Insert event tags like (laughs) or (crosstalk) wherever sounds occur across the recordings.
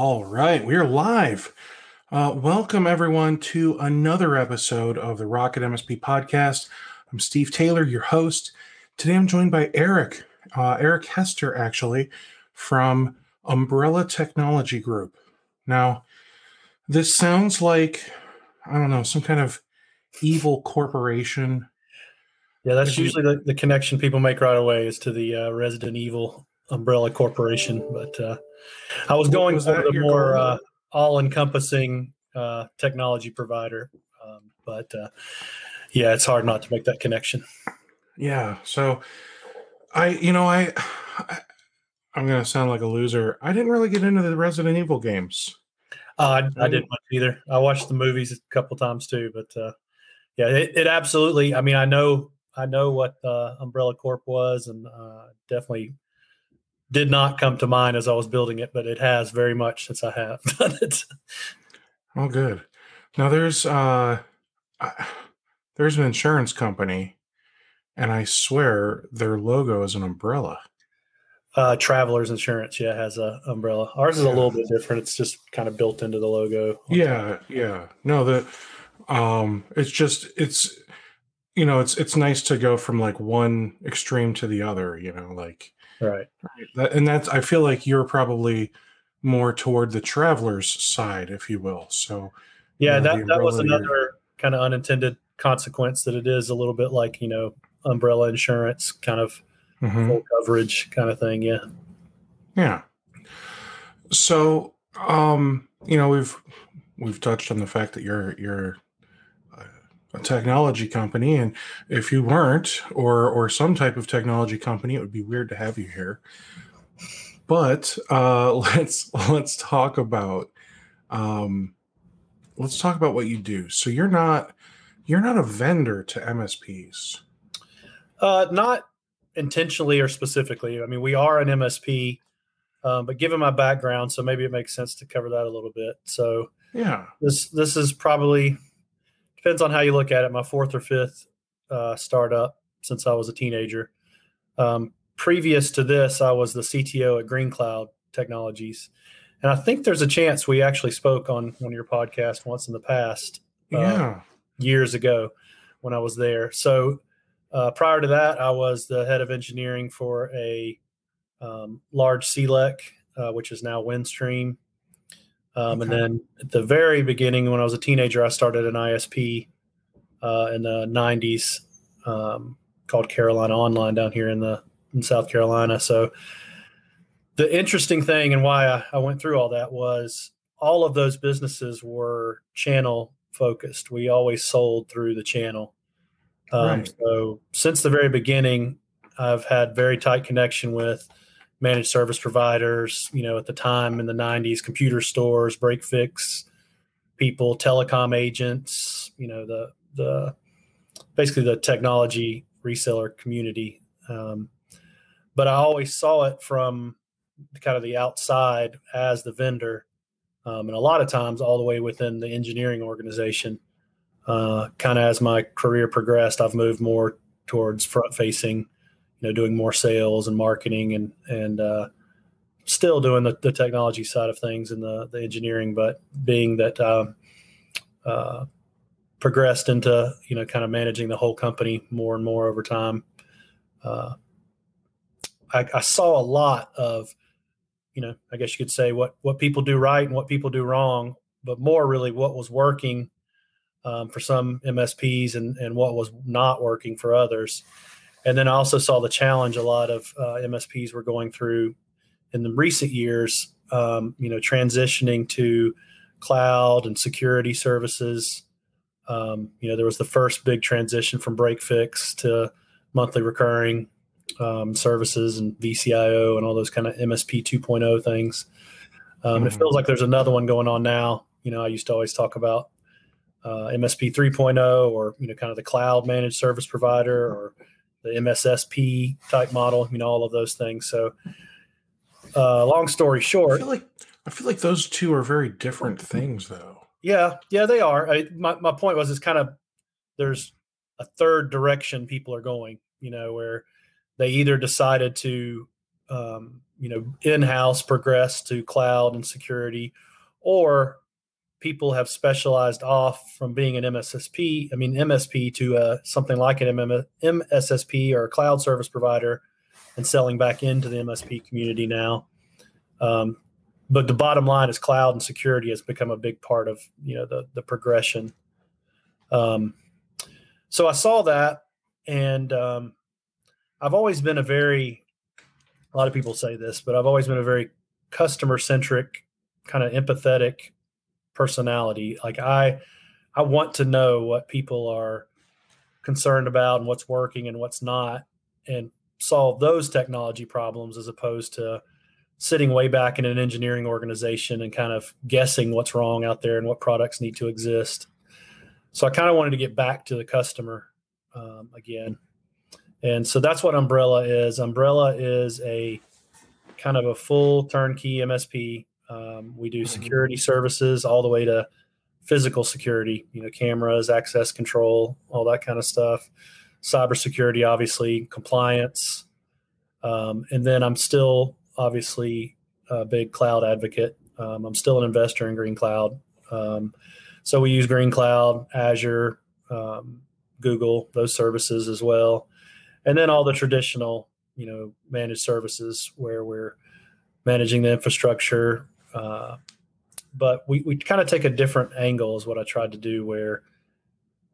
All right, we're live. Uh, welcome, everyone, to another episode of the Rocket MSP podcast. I'm Steve Taylor, your host. Today I'm joined by Eric, uh, Eric Hester, actually, from Umbrella Technology Group. Now, this sounds like, I don't know, some kind of evil corporation. Yeah, that's usually the, the connection people make right away is to the uh, Resident Evil Umbrella Corporation. But uh, I was going Was for the more uh, all-encompassing uh, technology provider. Um, but uh, yeah, it's hard not to make that connection. Yeah. So, I, you know, I, I (sighs) I'm going to sound like a loser. I didn't really get into the Resident Evil games. Uh, I, I didn't much either. I watched the movies a couple times too, but uh, yeah, it, it absolutely. I mean, I know I know what uh, Umbrella Corp was, and uh, definitely did not come to mind as I was building it, but it has very much since I have (laughs) done it. Oh, good. Now there's uh, there's an insurance company, and I swear their logo is an umbrella. Uh, Travelers Insurance, yeah, has a umbrella. Ours is a little bit different. It's just kind of built into the logo. Yeah, yeah. No, the um, it's just it's you know it's it's nice to go from like one extreme to the other. You know, like right. that, and that's I feel like you're probably more toward the traveler's side, if you will. So Yeah, know, that, that was another kind of unintended consequence that it is a little bit like, you know, umbrella insurance kind of mhm. full coverage kind of thing. Yeah. Yeah. So, um, you know, we've we've touched on the fact that you're you're a technology company, and if you weren't, or or some type of technology company, it would be weird to have you here. But uh, (laughs) let's let's talk about um, let's talk about what you do. So you're not you're not a vendor to MSPs. Uh, not intentionally or specifically. I mean, we are an MSP, um, but given my background, so maybe it makes sense to cover that a little bit. So Yeah. this this is probably depends on how you look at it. My fourth or fifth uh, startup since I was a teenager. Um, previous to this, I was the CTO at Green Cloud Technologies, and I think there's a chance we actually spoke on one of your podcasts once in the past Uh, Yeah. years ago when I was there. So uh, prior to that, I was the head of engineering for a um, large CLEC, uh, which is now Windstream. Um, And then at the very beginning, when I was a teenager, I started an ISP uh, in the 90s um, called Carolina Online down here in the in South Carolina. So the interesting thing and why I, I went through all that was all of those businesses were channel focused. We always sold through the channel. Um, Right. So since the very beginning, I've had very tight connection with managed service providers. You know, at the time in the '90s, computer stores, break fix people, telecom agents. You know, the the basically the technology reseller community. Um, but I always saw it from kind of the outside as the vendor um, and a lot of times all the way within the engineering organization. Uh, kind of as my career progressed, I've moved more towards front facing, you know, doing more sales and marketing and and uh, still doing the, the technology side of things and the, the engineering, but being that um, uh, progressed into you know kind of managing the whole company more and more over time. Uh, I, I, saw a lot of you know I guess you could say what what people do right and what people do wrong, but more really what was working um, for some MSPs and and what was not working for others. And then I also saw the challenge a lot of uh, MSPs were going through in the recent years. Um, you know, transitioning to cloud and security services um, you know, there was the first big transition from break fix to monthly recurring um, services and VCIO and all those kind of MSP 2.0 things. Um, mm-hmm. It feels like there's another one going on now. You know, I used to always talk about uh, MSP 3.0 or, you know, kind of the cloud managed service provider or the MSSP type model, you know, all of those things. So, uh, long story short, I feel like I feel like those two are very different things, though. Yeah, yeah, they are. I, my my point was, it's kind of there's a third direction people are going. You know, where they either decided to, um, you know, in-house progress to cloud and security, or people have specialized off from being an MSSP, I mean MSP to uh, something like an MSSP or a cloud service provider, and selling back into the MSP community now. Um, but the bottom line is cloud and security has become a big part of you know the the progression. Um, so I saw that, and um, I've always been a very a lot of people say this, but I've always been a very customer centric, kind of empathetic personality. Like I, I want to know what people are concerned about and what's working and what's not, and solve those technology problems as opposed to sitting way back in an engineering organization and kind of guessing what's wrong out there and what products need to exist. So I kind of wanted to get back to the customer um, again. And so that's what Umbrella is. Umbrella is a kind of a full turnkey MSP. Um, we do mm-hmm. security services all the way to physical security, you know, cameras, access control, all that kind of stuff. Cybersecurity, obviously, compliance. Um, and then I'm still obviously a big cloud advocate. Um, I'm still an investor in Green Cloud. Um, so we use Green Cloud, Azure, um, Google, those services as well. And then all the traditional, you know, managed services where we're managing the infrastructure. Uh, but we, we kind of take a different angle is what I tried to do where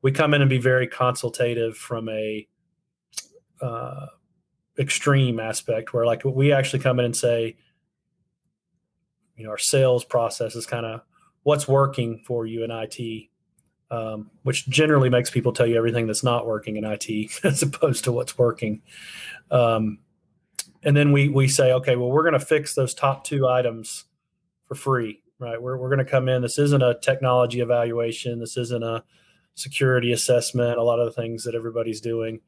we come in and be very consultative from a uh, extreme aspect where like we actually come in and say you know our sales process is kind of what's working for you in IT um, which generally makes people tell you everything that's not working in IT (laughs) as opposed to what's working. Um, and then we we say okay well we're going to fix those top two items for free right we're, we're going to come in this isn't a technology evaluation this isn't a security assessment a lot of the things that everybody's doing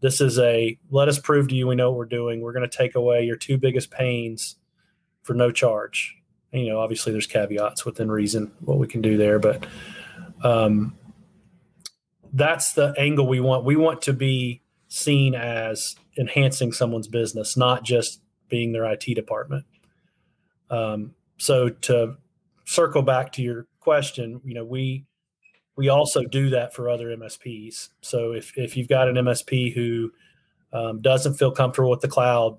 this is a let us prove to you we know what we're doing. We're going to take away your two biggest pains for no charge. And, you know, obviously there's caveats within reason what we can do there, but um, that's the angle we want. We want to be seen as enhancing someone's business, not just being their IT department. Um, so to circle back to your question, you know, we we also do that for other MSPs. So if, if you've got an MSP who um, doesn't feel comfortable with the cloud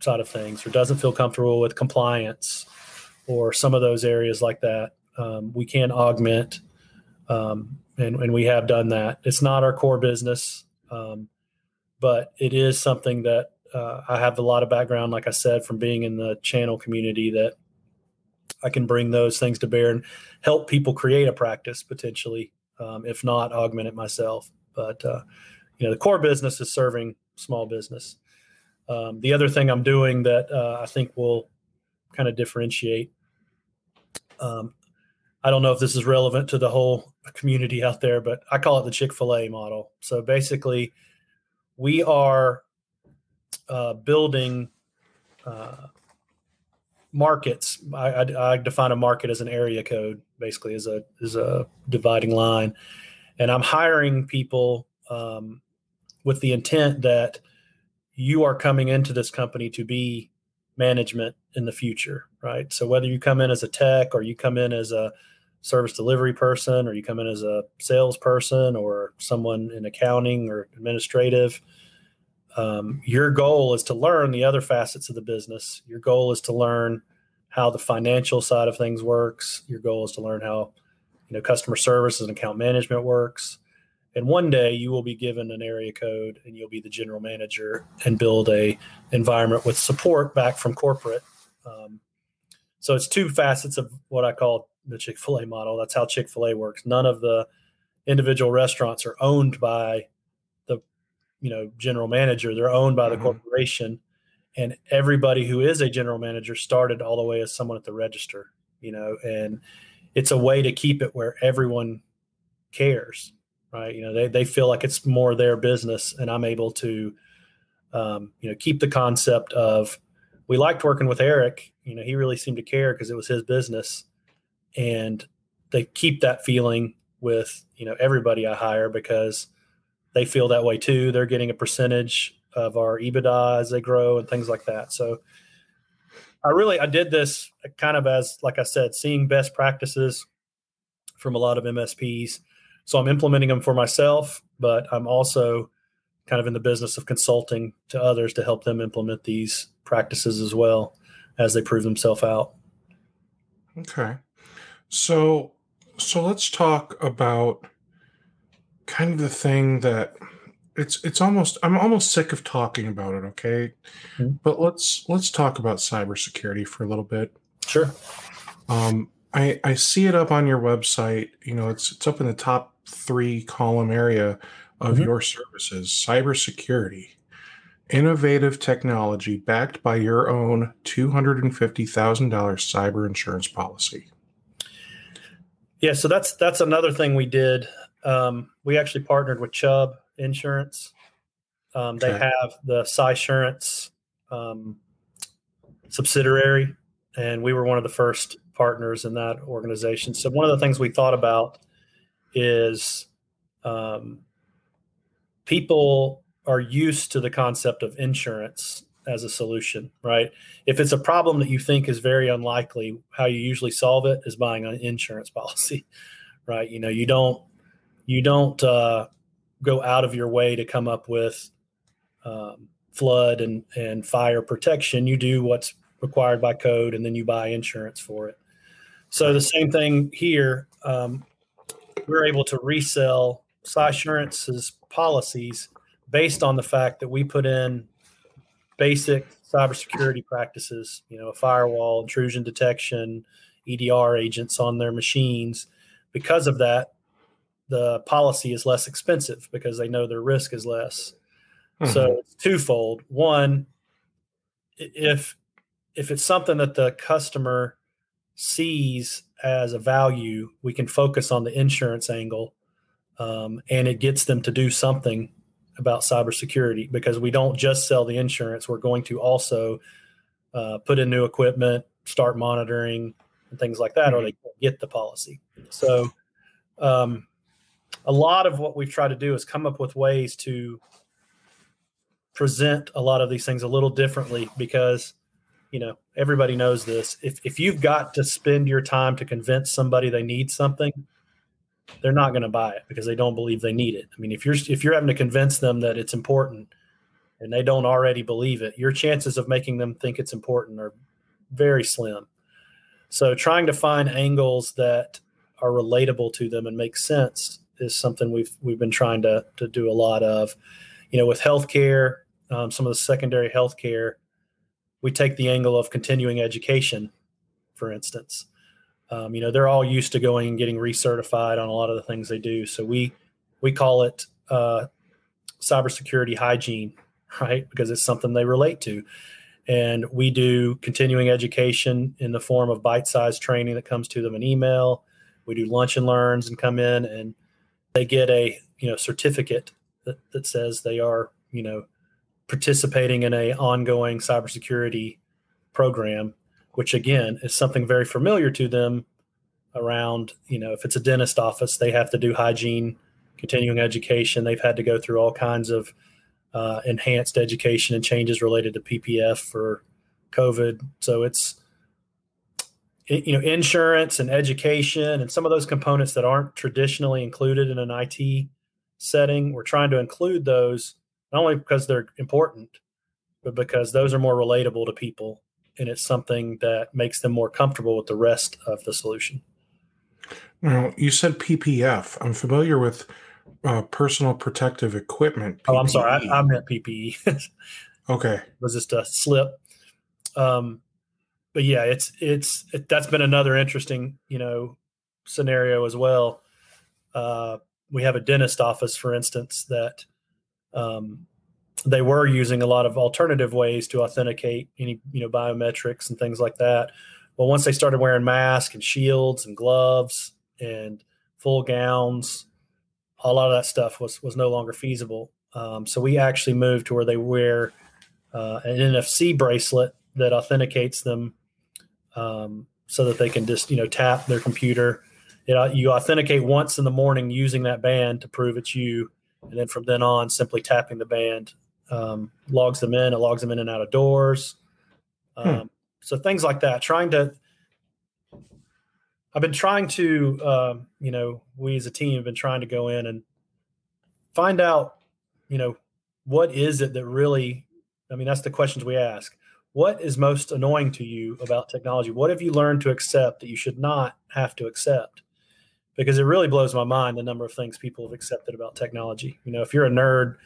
side of things or doesn't feel comfortable with compliance or some of those areas like that, um, we can augment. Um, and, and we have done that. It's not our core business, um, but it is something that uh, I have a lot of background, like I said, from being in the channel community that I can bring those things to bear and help people create a practice potentially, um, if not augment it myself. But uh, you know, the core business is serving small business. Um, the other thing I'm doing that uh, I think will kind of differentiate. Um, I don't know if this is relevant to the whole community out there, but I call it the Chick Fil A model. So basically, we are uh, building uh, markets. I, I, I, define a market as an area code, basically, as a as a dividing line, and I'm hiring people um, with the intent that you are coming into this company to be management in the future, right? So whether you come in as a tech or you come in as a service delivery person or you come in as a salesperson or someone in accounting or administrative, um, your goal is to learn the other facets of the business. Your goal is to learn how the financial side of things works. Your goal is to learn how you know customer service and account management works. And one day you will be given an area code and you'll be the general manager and build a environment with support back from corporate. Um, so it's two facets of what I call the Chick fil A model. That's how Chick fil A works. None of the individual restaurants are owned by you know general manager. They're owned by the mm-hmm. corporation and everybody who is a general manager started all the way as someone at the register you know and it's a way to keep it where everyone cares right? You know they, they feel like it's more their business and i'm able to um, you know keep the concept of we liked working with eric. You know he really seemed to care because it was his business and they keep that feeling with you know everybody i hire because they feel that way too they're getting a percentage of our ebitda as they grow and things like that so i really i did this kind of as like i said seeing best practices from a lot of msps so I'm implementing them for myself, but I'm also kind of in the business of consulting to others to help them implement these practices as well as they prove themselves out. Okay. So so let's talk about kind of the thing that it's it's almost I'm almost sick of talking about it, okay? Mm-hmm. But let's let's talk about cybersecurity for a little bit. Sure. Um I I see it up on your website, you know, it's it's up in the top three column area of mm-hmm. your services cybersecurity, innovative technology backed by your own $250,000 cyber insurance policy. Yeah, so that's that's another thing we did. Um, we actually partnered with Chubb Insurance. Um, they okay. have the Cysurance um, subsidiary, and we were one of the first partners in that organization. So one of the things we thought about is um, people are used to the concept of insurance as a solution, right? If it's a problem that you think is very unlikely, how you usually solve it is buying an insurance (laughs) policy, right? You know, you don't you don't uh, go out of your way to come up with um, flood and and fire protection. You do what's required by code, and then you buy insurance for it. So the same thing here. Um, we're able to resell Cysurance's policies based on the fact that we put in basic cybersecurity practices, you know, a firewall, intrusion detection, EDR agents on their machines. Because of that, the policy is less expensive because they know their risk is less. Mm-hmm. So it's twofold. One, if if it's something that the customer sees as a value, we can focus on the insurance angle, um, and it gets them to do something about cybersecurity because we don't just sell the insurance; we're going to also uh, put in new equipment, start monitoring, and things like that, mm-hmm. or they can't get the policy. So, um, a lot of what we've tried to do is come up with ways to present a lot of these things a little differently because you know everybody knows this. If, if you've got to spend your time to convince somebody they need something they're not going to buy it because they don't believe they need it. I mean if you're if you're having to convince them that it's important and they don't already believe it your chances of making them think it's important are very slim. So trying to find angles that are relatable to them and make sense is something we've we've been trying to to do a lot of you know with healthcare um, some of the secondary healthcare we take the angle of continuing education, for instance. Um, you know, they're all used to going and getting recertified on a lot of the things they do. So we we call it uh, cybersecurity hygiene, (laughs) right? Because it's something they relate to. And we do continuing education in the form of bite-sized training that comes to them in email. We do lunch and learns and come in and they get a you know certificate that, that says they are you know participating in a ongoing cybersecurity program which again is something very familiar to them around, you know, if it's a dentist office, they have to do hygiene, continuing education. They've had to go through all kinds of uh, enhanced education and changes related to PPF for COVID. So it's, you know, insurance and education and some of those components that aren't traditionally included in an IT setting. We're trying to include those not only because they're important, but because those are more relatable to people and it's something that makes them more comfortable with the rest of the solution. Now, you said PPF. I'm familiar with uh, personal protective equipment. PPE. Oh, I'm sorry. I, I meant PPE. (laughs) okay. It was just a slip. Um, but yeah, it's it's it, that's been another interesting you know scenario as well. Uh, we have a dentist office, for instance, that um, they were using a lot of alternative ways to authenticate any you know biometrics and things like that. But once they started wearing masks and shields and gloves and full gowns, a lot of that stuff was was no longer feasible. Um, so we actually moved to where they wear uh, an NFC bracelet that authenticates them, um, so that they can just you know tap their computer. It, you authenticate once in the morning using that band to prove it's you, and then from then on, simply tapping the band um, logs them in. It logs them in and out of doors. Hmm. Um, hmm. So things like that. Trying to I've been trying to, um, you know, we as a team have been trying to go in and find out, you know, what is it that really, I mean, that's the questions we ask. What is most annoying to you about technology? What have you learned to accept that you should not have to accept? Because it really blows my mind the number of things people have accepted about technology. You know, if you're a nerd,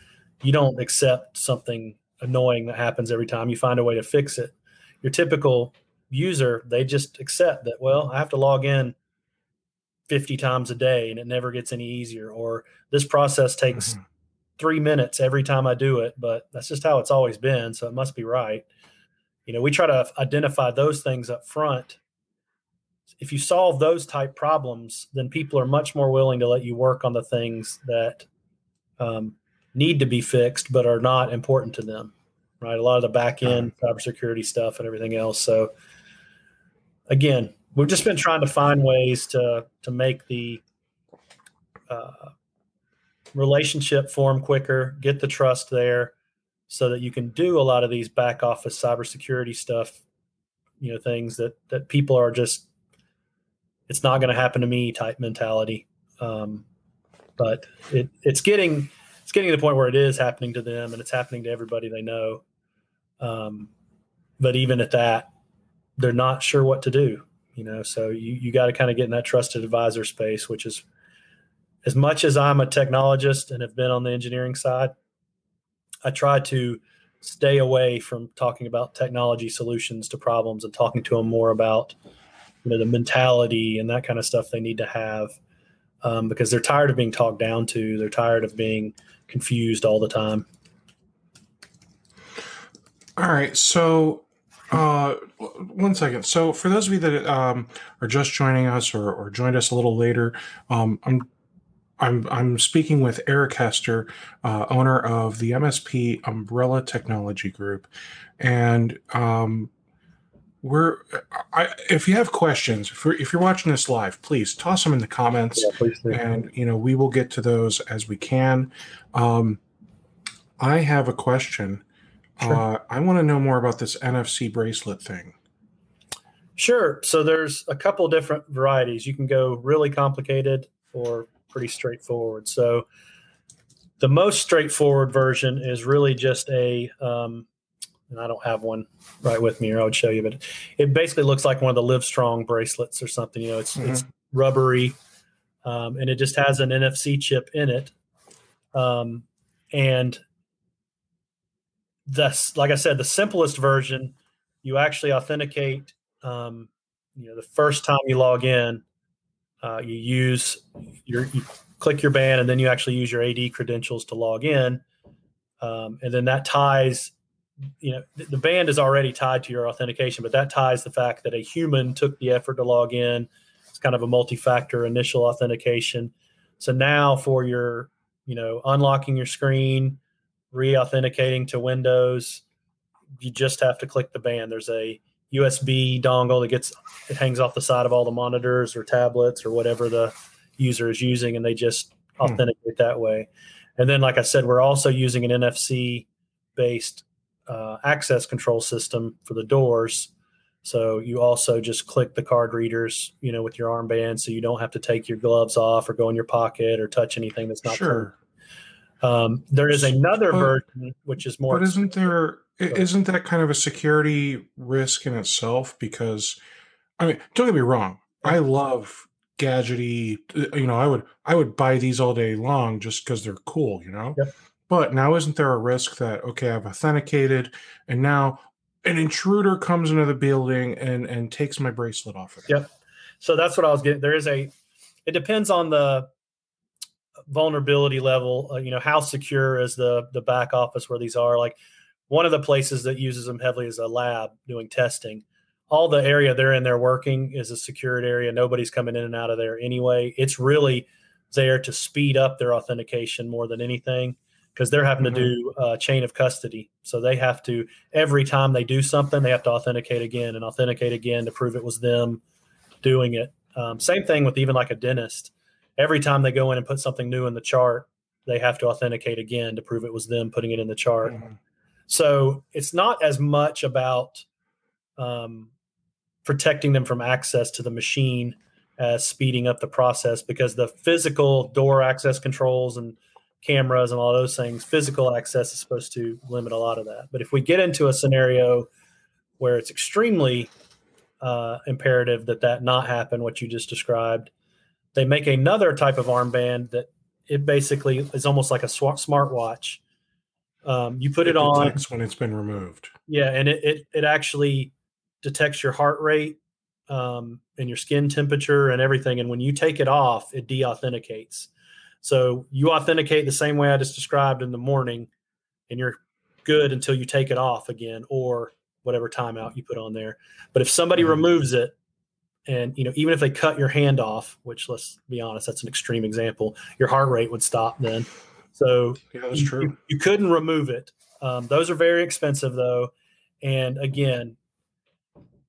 you don't accept something annoying that happens every time. You find a way to fix it. Your typical user, they just accept that, well, I have to log in 50 times a day and it never gets any easier. Or this process takes mm-hmm. three minutes every time I do it, but that's just how it's always been. So it must be right. You know, we try to identify those things up front. If you solve those type problems, then people are much more willing to let you work on the things that um, need to be fixed but are not important to them right? A lot of the back end cybersecurity stuff and everything else. So again, we've just been trying to find ways to to make the uh, relationship form quicker, get the trust there, so that you can do a lot of these back office cybersecurity stuff. You know, things that that people are just it's not going to happen to me type mentality. Um, but it, it's getting it's getting to the point where it is happening to them, and it's happening to everybody they know. Um, but even at that, they're not sure what to do you know so you, you got to kind of get in that trusted advisor space which is as much as i'm a technologist and have been on the engineering side i try to stay away from talking about technology solutions to problems and talking to them more about you know the mentality and that kind of stuff they need to have um, because they're tired of being talked down to they're tired of being confused all the time all right so uh, one second. So, for those of you that um, are just joining us or, or joined us a little later, um, I'm I'm I'm speaking with Eric Hester, uh, owner of the MSP Umbrella Technology Group, and um, we're I, if you have questions, if, if, you're watching this live, please toss them in the comments, yeah, and you know we will get to those as we can. Um, I have a question Sure. Uh, I want to know more about this NFC bracelet thing. Sure. So there's a couple different varieties. You can go really complicated or pretty straightforward. So the most straightforward version is really just a, um, and I don't have one right with me, or I would show you, but it basically looks like one of the Livestrong bracelets or something. You know, it's mm-hmm. it's rubbery, um, and it just has an NFC chip in it. Um, and the like I said, the simplest version, you actually authenticate. Um, you know, the first time you log in, uh, you use your you click your band, and then you actually use your AD credentials to log in, um, and then that ties. You know, the band is already tied to your authentication, but that ties the fact that a human took the effort to log in. It's kind of a multi-factor initial authentication. So now for your, you know, unlocking your screen, re-authenticating to Windows, you just have to click the band. There's a USB dongle that gets it hangs off the side of all the monitors or tablets or whatever the user is using, and they just Hmm. authenticate that way. And then, like I said, we're also using an NFC based uh, access control system for the doors. So you also just click the card readers, you know, with your armband, so you don't have to take your gloves off or go in your pocket or touch anything that's not. sure. Um, there is another But- version which is more. But isn't there isn't that kind of a security risk in itself? Because I mean, don't get me wrong, I love gadgety. uh, You know, I would I would buy these all day long just because they're cool. You know. Yep. But now, isn't there a risk that okay, I've authenticated, and now an intruder comes into the building and and takes my bracelet off of it? Yep. So that's what I was getting. There is a. It depends on the vulnerability level. Uh, you know, how secure is the the back office where these are? Like one of the places that uses them heavily is a lab doing testing. All the area they're in there working is a secured area. Nobody's coming in and out of there anyway. It's really there to speed up their authentication more than anything because they're having Mhm. to do uh, chain of custody. So they have to every time they do something, they have to authenticate again and authenticate again to prove it was them doing it. Um, same thing with even like a dentist. Every time they go in and put something new in the chart, they have to authenticate again to prove it was them putting it in the chart. Mhm. So it's not as much about um, protecting them from access to the machine as speeding up the process because the physical door access controls and cameras and all those things, physical access is supposed to limit a lot of that. But if we get into a scenario where it's extremely uh, imperative that that not happen, what you just described, they make another type of armband that it basically is almost like a smartwatch. Um, you put it, on, when it's been removed. yeah, and it, it it actually detects your heart rate um, and your skin temperature and everything. And when you take it off, it de-authenticates. So you authenticate the same way I just described in the morning, and you're good until you take it off again or whatever timeout you put on there. But if somebody Mhm. removes it, and you know, even if they cut your hand off, which let's be honest, that's an extreme example, your heart rate would stop then. So Yeah, that's you, true. you- you couldn't remove it. Um, those are very expensive, though. And again,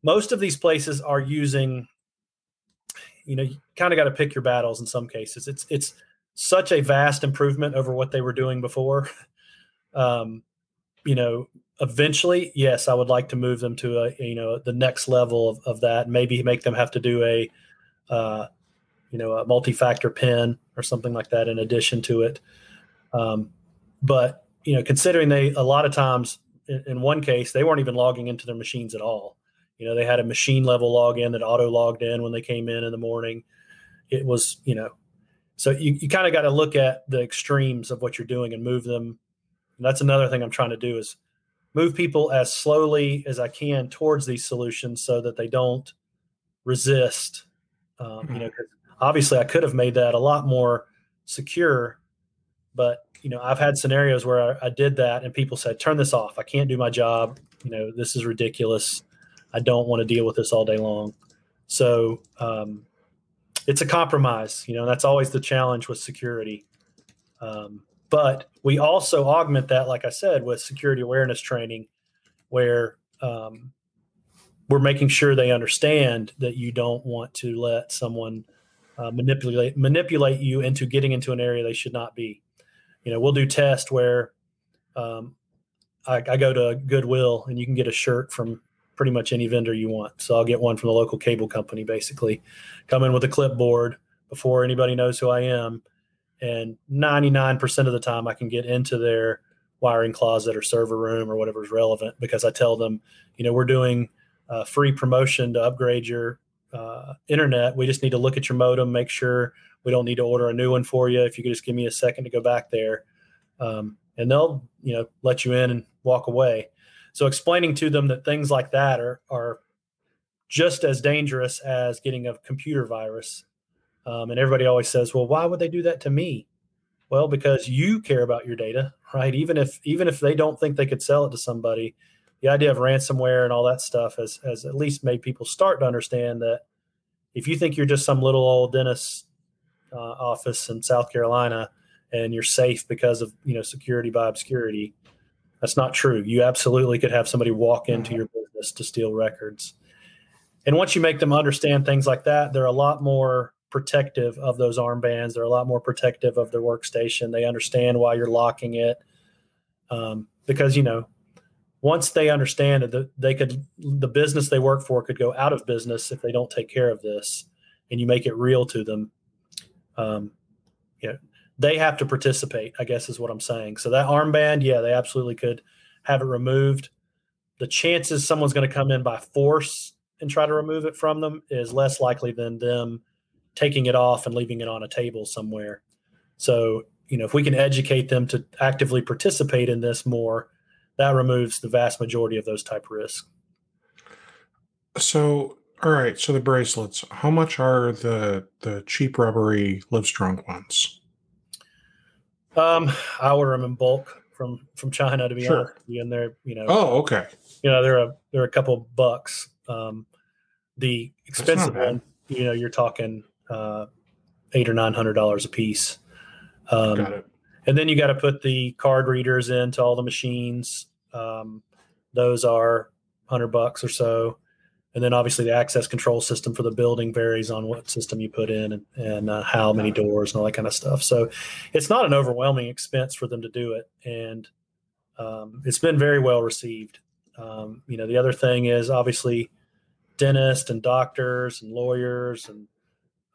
most of these places are using, you know, you kind of got to pick your battles in some cases. It's it's such a vast improvement over what they were doing before. (laughs) Um, you know, eventually, yes, I would like to move them to a you know the next level of, of that. Maybe make them have to do a, uh, you know, a multi-factor pin or something like that in addition to it. Um, but you know, considering they a lot of times in, in one case they weren't even logging into their machines at all. You know, they had a machine level login that auto logged in when they came in in the morning. It was, you know, so you, you kind of got to look at the extremes of what you're doing and move them. And that's another thing I'm trying to do is move people as slowly as I can towards these solutions so that they don't resist. Um, you know, 'cause obviously I could have made that a lot more secure, but you know, I've had scenarios where I, I did that and people said, "Turn this off. I can't do my job. You know, this is ridiculous. I don't want to deal with this all day long." So um, it's a compromise. You know, that's always the challenge with security. Um, but we also augment that, like I said, with security awareness training, where um, we're making sure they understand that you don't want to let someone uh, manipulate manipulate you into getting into an area they should not be. You know, we'll do tests where um, I, I go to Goodwill and you can get a shirt from pretty much any vendor you want. So I'll get one from the local cable company, basically. Come in with a clipboard before anybody knows who I am, and 99% of the time I can get into their wiring closet or server room or whatever is relevant because I tell them, you know, we're doing a free promotion to upgrade your uh, internet. We just need to look at your modem, make sure we don't need to order a new one for you. If you could just give me a second to go back there, um, and they'll you know let you in and walk away. So explaining to them that things like that are are just as dangerous as getting a computer virus. Um, and everybody always says, "Well, why would they do that to me?" Well, because you care about your data, right? Even if even if they don't think they could sell it to somebody, the idea of ransomware and all that stuff has has at least made people start to understand that if you think you're just some little old dentist uh, office in South Carolina and you're safe because of you know security by obscurity, that's not true. You absolutely could have somebody walk into your business to steal records. And once you make them understand things like that, they're a lot more protective of those armbands. They're a lot more protective of their workstation. They understand why you're locking it. Um, because, you know, once they understand that they could, the business they work for could go out of business if they don't take care of this and you make it real to them. Um, you know, they have to participate, I guess is what I'm saying. So that armband, yeah, they absolutely could have it removed. The chances someone's going to come in by force and try to remove it from them is less likely than them taking it off and leaving it on a table somewhere. So, you know, if we can educate them to actively participate in this more, that removes the vast majority of those type risks. So, all right, so the bracelets, how much are the the cheap rubbery Livestrong ones? Um, I order them in bulk from from China to be Sure. honest. And they're you know Oh, okay. you know they're a they're a couple bucks. Um, the expensive one, you know, you're talking uh, eight or nine hundred dollars a piece. Um, Got it. and then you got to put the card readers into all the machines. Um, those are hundred bucks or so. And then obviously the access control system for the building varies on what system you put in and, and uh, how many doors and all that kind of stuff. So it's not an overwhelming expense for them to do it. And um, it's been very well received. Um, you know, the other thing is obviously dentists and doctors and lawyers and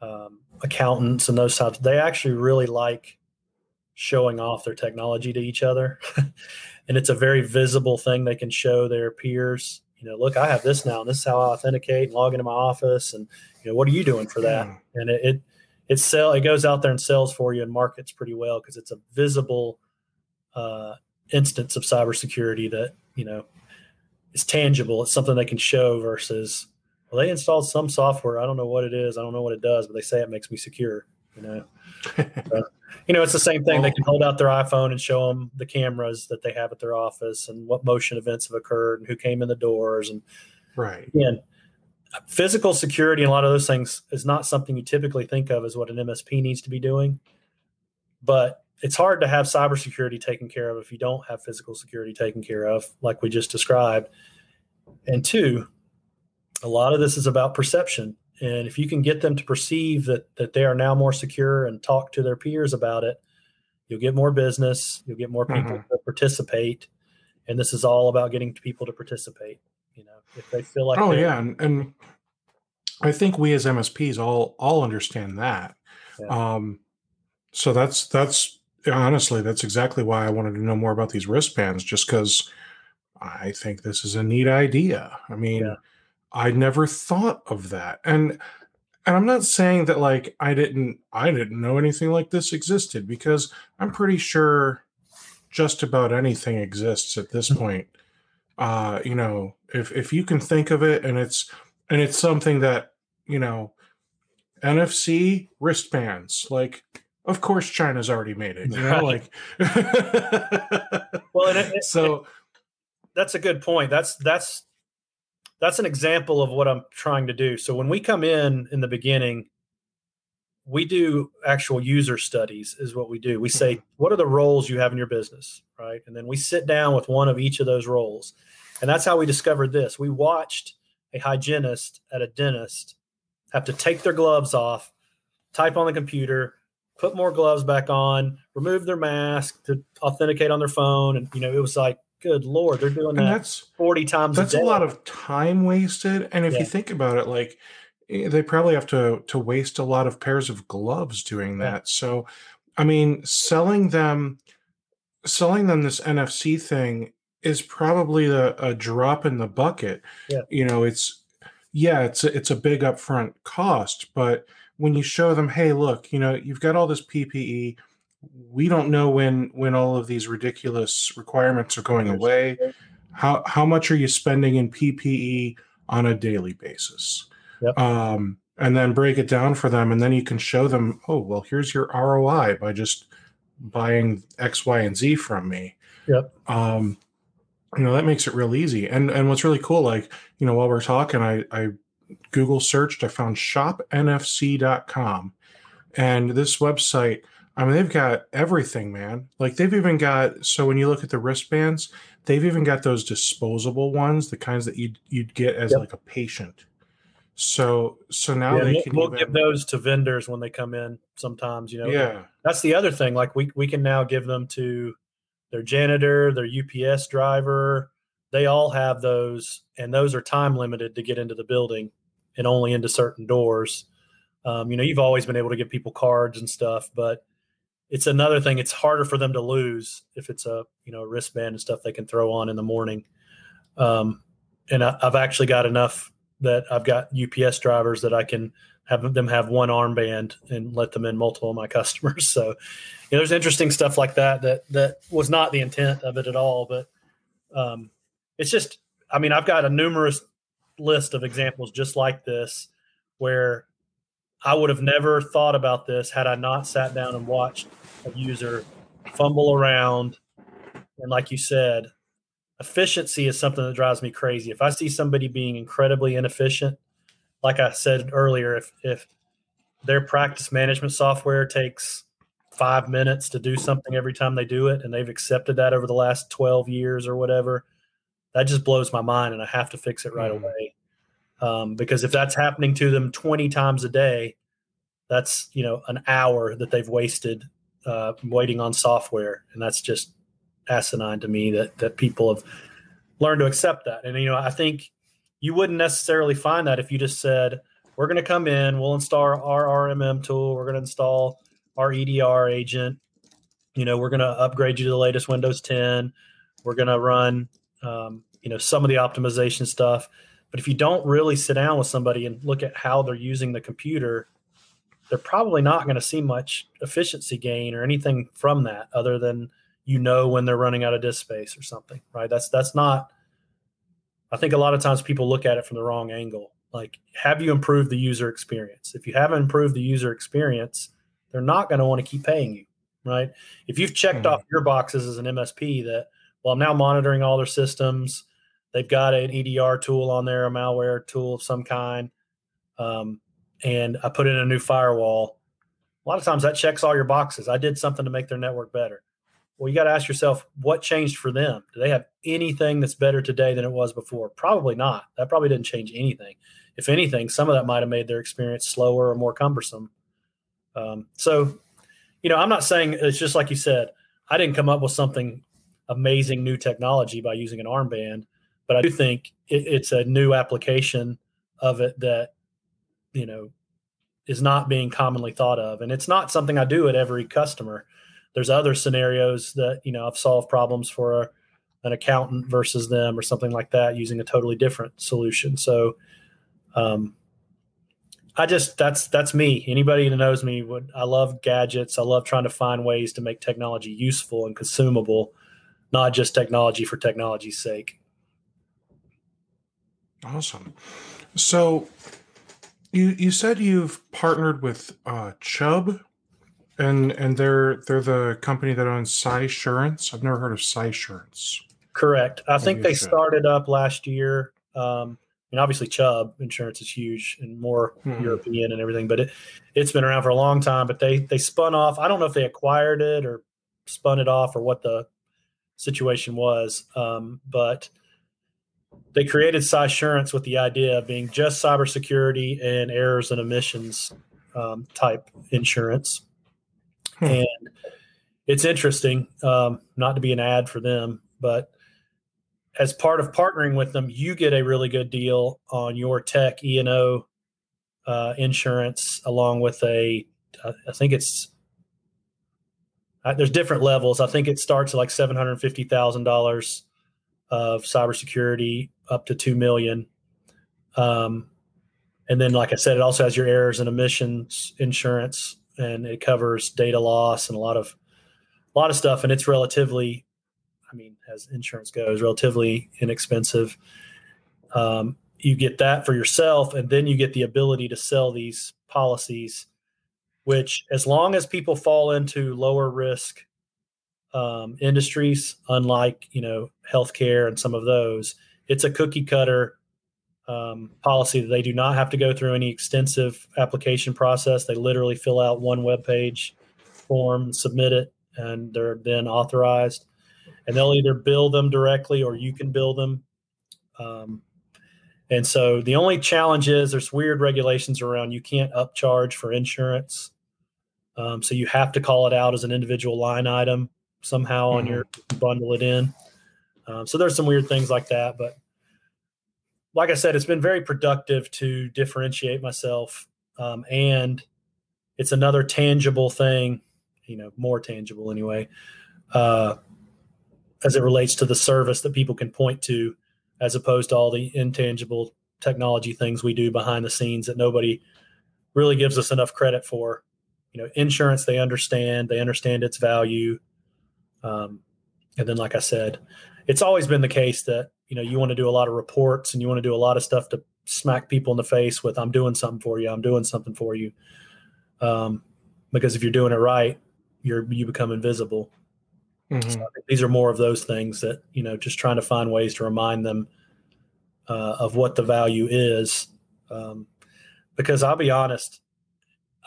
um, accountants and those types, they actually really like showing off their technology to each other. (laughs) and it's a very visible thing they can show their peers. You know, look, I have this now, and this is how I authenticate and log into my office. And you know, what are you doing for that? Yeah. And it it, it sell it goes out there and sells for you and markets pretty well because it's a visible uh, instance of cybersecurity that you know is tangible. It's something they can show versus well, they installed some software. I don't know what it is. I don't know what it does, but they say it makes me secure. You know, (laughs) you know, it's the same thing. they can hold out their iPhone and show them the cameras that they have at their office and what motion events have occurred and who came in the doors. And right. again, physical security and a lot of those things is not something you typically think of as what an MSP needs to be doing. But it's hard to have cybersecurity taken care of if you don't have physical security taken care of, like we just described. And two, a lot of this is about perception. And if you can get them to perceive that that they are now more secure and talk to their peers about it, you'll get more business, you'll get more people Mhm. to participate. And this is all about getting people to participate. You know, if they feel like oh yeah, and, and I think we as MSPs all all understand that. Yeah. Um, so that's that's honestly that's exactly why I wanted to know more about these wristbands, just because I think this is a neat idea. I mean, Yeah. I never thought of that, and and I'm not saying that like I didn't I didn't know anything like this existed because I'm pretty sure just about anything exists at this point. Uh, you know, if if you can think of it and it's and it's something that, you know, NFC wristbands, like of course China's already made it, you know, (laughs) like (laughs) Well, and it- it- so that's a good point. That's that's that's an example of what I'm trying to do. So when we come in in the beginning, we do actual user studies is what we do. We say mm-hmm. what are the roles you have in your business, right? And then we sit down with one of each of those roles. And that's how we discovered this. We watched a hygienist at a dentist have to take their gloves off, type on the computer, put more gloves back on, remove their mask to authenticate on their phone. And, you know, it was like, good Lord, they're doing and that that's 40 times that's a a lot of time wasted and if Yeah. you think about it like eh, they probably have to to waste a lot of pairs of gloves doing Yeah. that so i mean selling them selling them this nfc thing is probably a, a drop in the bucket Yeah. you know it's yeah it's a, it's a big upfront cost but when you show them hey look you know you've got all this ppe we don't know when when all of these ridiculous requirements are going away. How how much are you spending in ppe on a daily basis? Yep. um and then break it down for them and then you can show them oh well here's your roi by just buying x y and z from me. Yep. um you know that makes it real easy. And and what's really cool like you know while we're talking i i google searched i found shopnfc.com and this website i mean they've got everything man like they've even got so when you look at the wristbands they've even got those disposable ones, the kinds that you'd you'd get as Yep. like a patient. So so now Yeah, they we'll, can we'll even, give those to vendors when they come in sometimes you know yeah that's the other thing like we, we can now give them to their janitor their ups driver they all have those and those are time limited to get into the building and only into certain doors um, you know you've always been able to give people cards and stuff but it's another thing it's harder for them to lose if it's a you know wristband and stuff they can throw on in the morning um, and I, i've actually got enough that i've got ups drivers that i can have them have one armband and let them in multiple of my (laughs) customers. So, you know, there's interesting stuff like that that that was not the intent of it at all. But um, it's just, I mean, I've got a numerous list of examples just like this where I would have never thought about this had I not sat down and watched a user fumble around. And like you said, efficiency is something that drives me crazy. If I see somebody being incredibly inefficient, like I said earlier, if if their practice management software takes five minutes to do something every time they do it, and they've accepted that over the last twelve years or whatever, that just blows my mind, and I have to fix it right Mhm. away. Um, because if that's happening to them twenty times a day, that's you know an hour that they've wasted uh, waiting on software, and that's just asinine to me that that people have learned to accept that. And you know, I think you wouldn't necessarily find that if you just said, "We're going to come in, we'll install our RMM tool, we're going to install our EDR agent, you know, we're going to upgrade you to the latest Windows 10, we're going to run, um, you know, some of the optimization stuff." But if you don't really sit down with somebody and look at how they're using the computer, they're probably not going to see much efficiency gain or anything from that, other than you know when they're running out of disk space or something, right? That's that's not. I think a lot of times people look at it from the wrong angle. Like, have you improved the user experience? If you haven't improved the user experience, they're not going to want to keep paying you, right? If you've checked Mhm. off your boxes as an MSP that, well, I'm now monitoring all their systems, they've got an EDR tool on there, a malware tool of some kind, um, and I put in a new firewall. A lot of times that checks all your boxes. I did something to make their network better. Well, you got to ask yourself, what changed for them? Do they have anything that's better today than it was before? Probably not. That probably didn't change anything. If anything, some of that might have made their experience slower or more cumbersome. Um, so, you know, I'm not saying it's just like you said. I didn't come up with something amazing new technology by using an armband, but I do think it, it's a new application of it that you know is not being commonly thought of, and it's not something I do at every customer there's other scenarios that you know I've solved problems for a, an accountant versus them or something like that using a totally different solution. So, um, I just that's that's me. Anybody that knows me would I love gadgets. I love trying to find ways to make technology useful and consumable, not just technology for technology's sake. Awesome. So you you said you've partnered with uh, Chubb, and and they're they're the company that owns Cysurance. I've never heard of Cysurance. Correct. I think Maybe I they started up last year. Um, and obviously Chubb insurance is huge and more Mhm. European and everything, but it, it's been around for a long time, but they, they spun off. I don't know if they acquired it or spun it off or what the situation was. Um, but they created Cysurance with the idea of being just cybersecurity and errors and omissions um, type insurance. Hmm. And it's interesting, um, not to be an ad for them, but as part of partnering with them, you get a really good deal on your tech E and O uh, insurance, along with a, I think it's there's different levels. I think it starts at like seven hundred fifty thousand dollars of cybersecurity up to two million. Um, and then, like I said, it also has your errors and omissions insurance, and it covers data loss and a lot of a lot of stuff. And it's relatively I mean, as insurance goes, relatively inexpensive. Um, you get that for yourself, and then you get the ability to sell these policies, which, as long as people fall into lower risk um, industries, unlike you know healthcare and some of those, it's a cookie cutter um, policy that they do not have to go through any extensive application process. They literally fill out one web page form, submit it, and they're then authorized and they'll either bill them directly or you can bill them. Um, and so the only challenge is there's weird regulations around you can't upcharge for insurance. Um, so you have to call it out as an individual line item somehow mm-hmm. on your bundle it in. Um, so there's some weird things like that, but like I said, it's been very productive to differentiate myself, um, and it's another tangible thing, you know, more tangible anyway, uh, as it relates to the service that people can point to, as opposed to all the intangible technology things we do behind the scenes that nobody really gives us enough credit for. You know, insurance they understand, they understand its value, um, and then like I said, it's always been the case that you know you want to do a lot of reports and you want to do a lot of stuff to smack people in the face with i'm doing something for you i'm doing something for you. Um, because if you're doing it right you're you become invisible. Mm-hmm. so these are more of those things that you know just trying to find ways to remind them uh, of what the value is. Um, because i'll be honest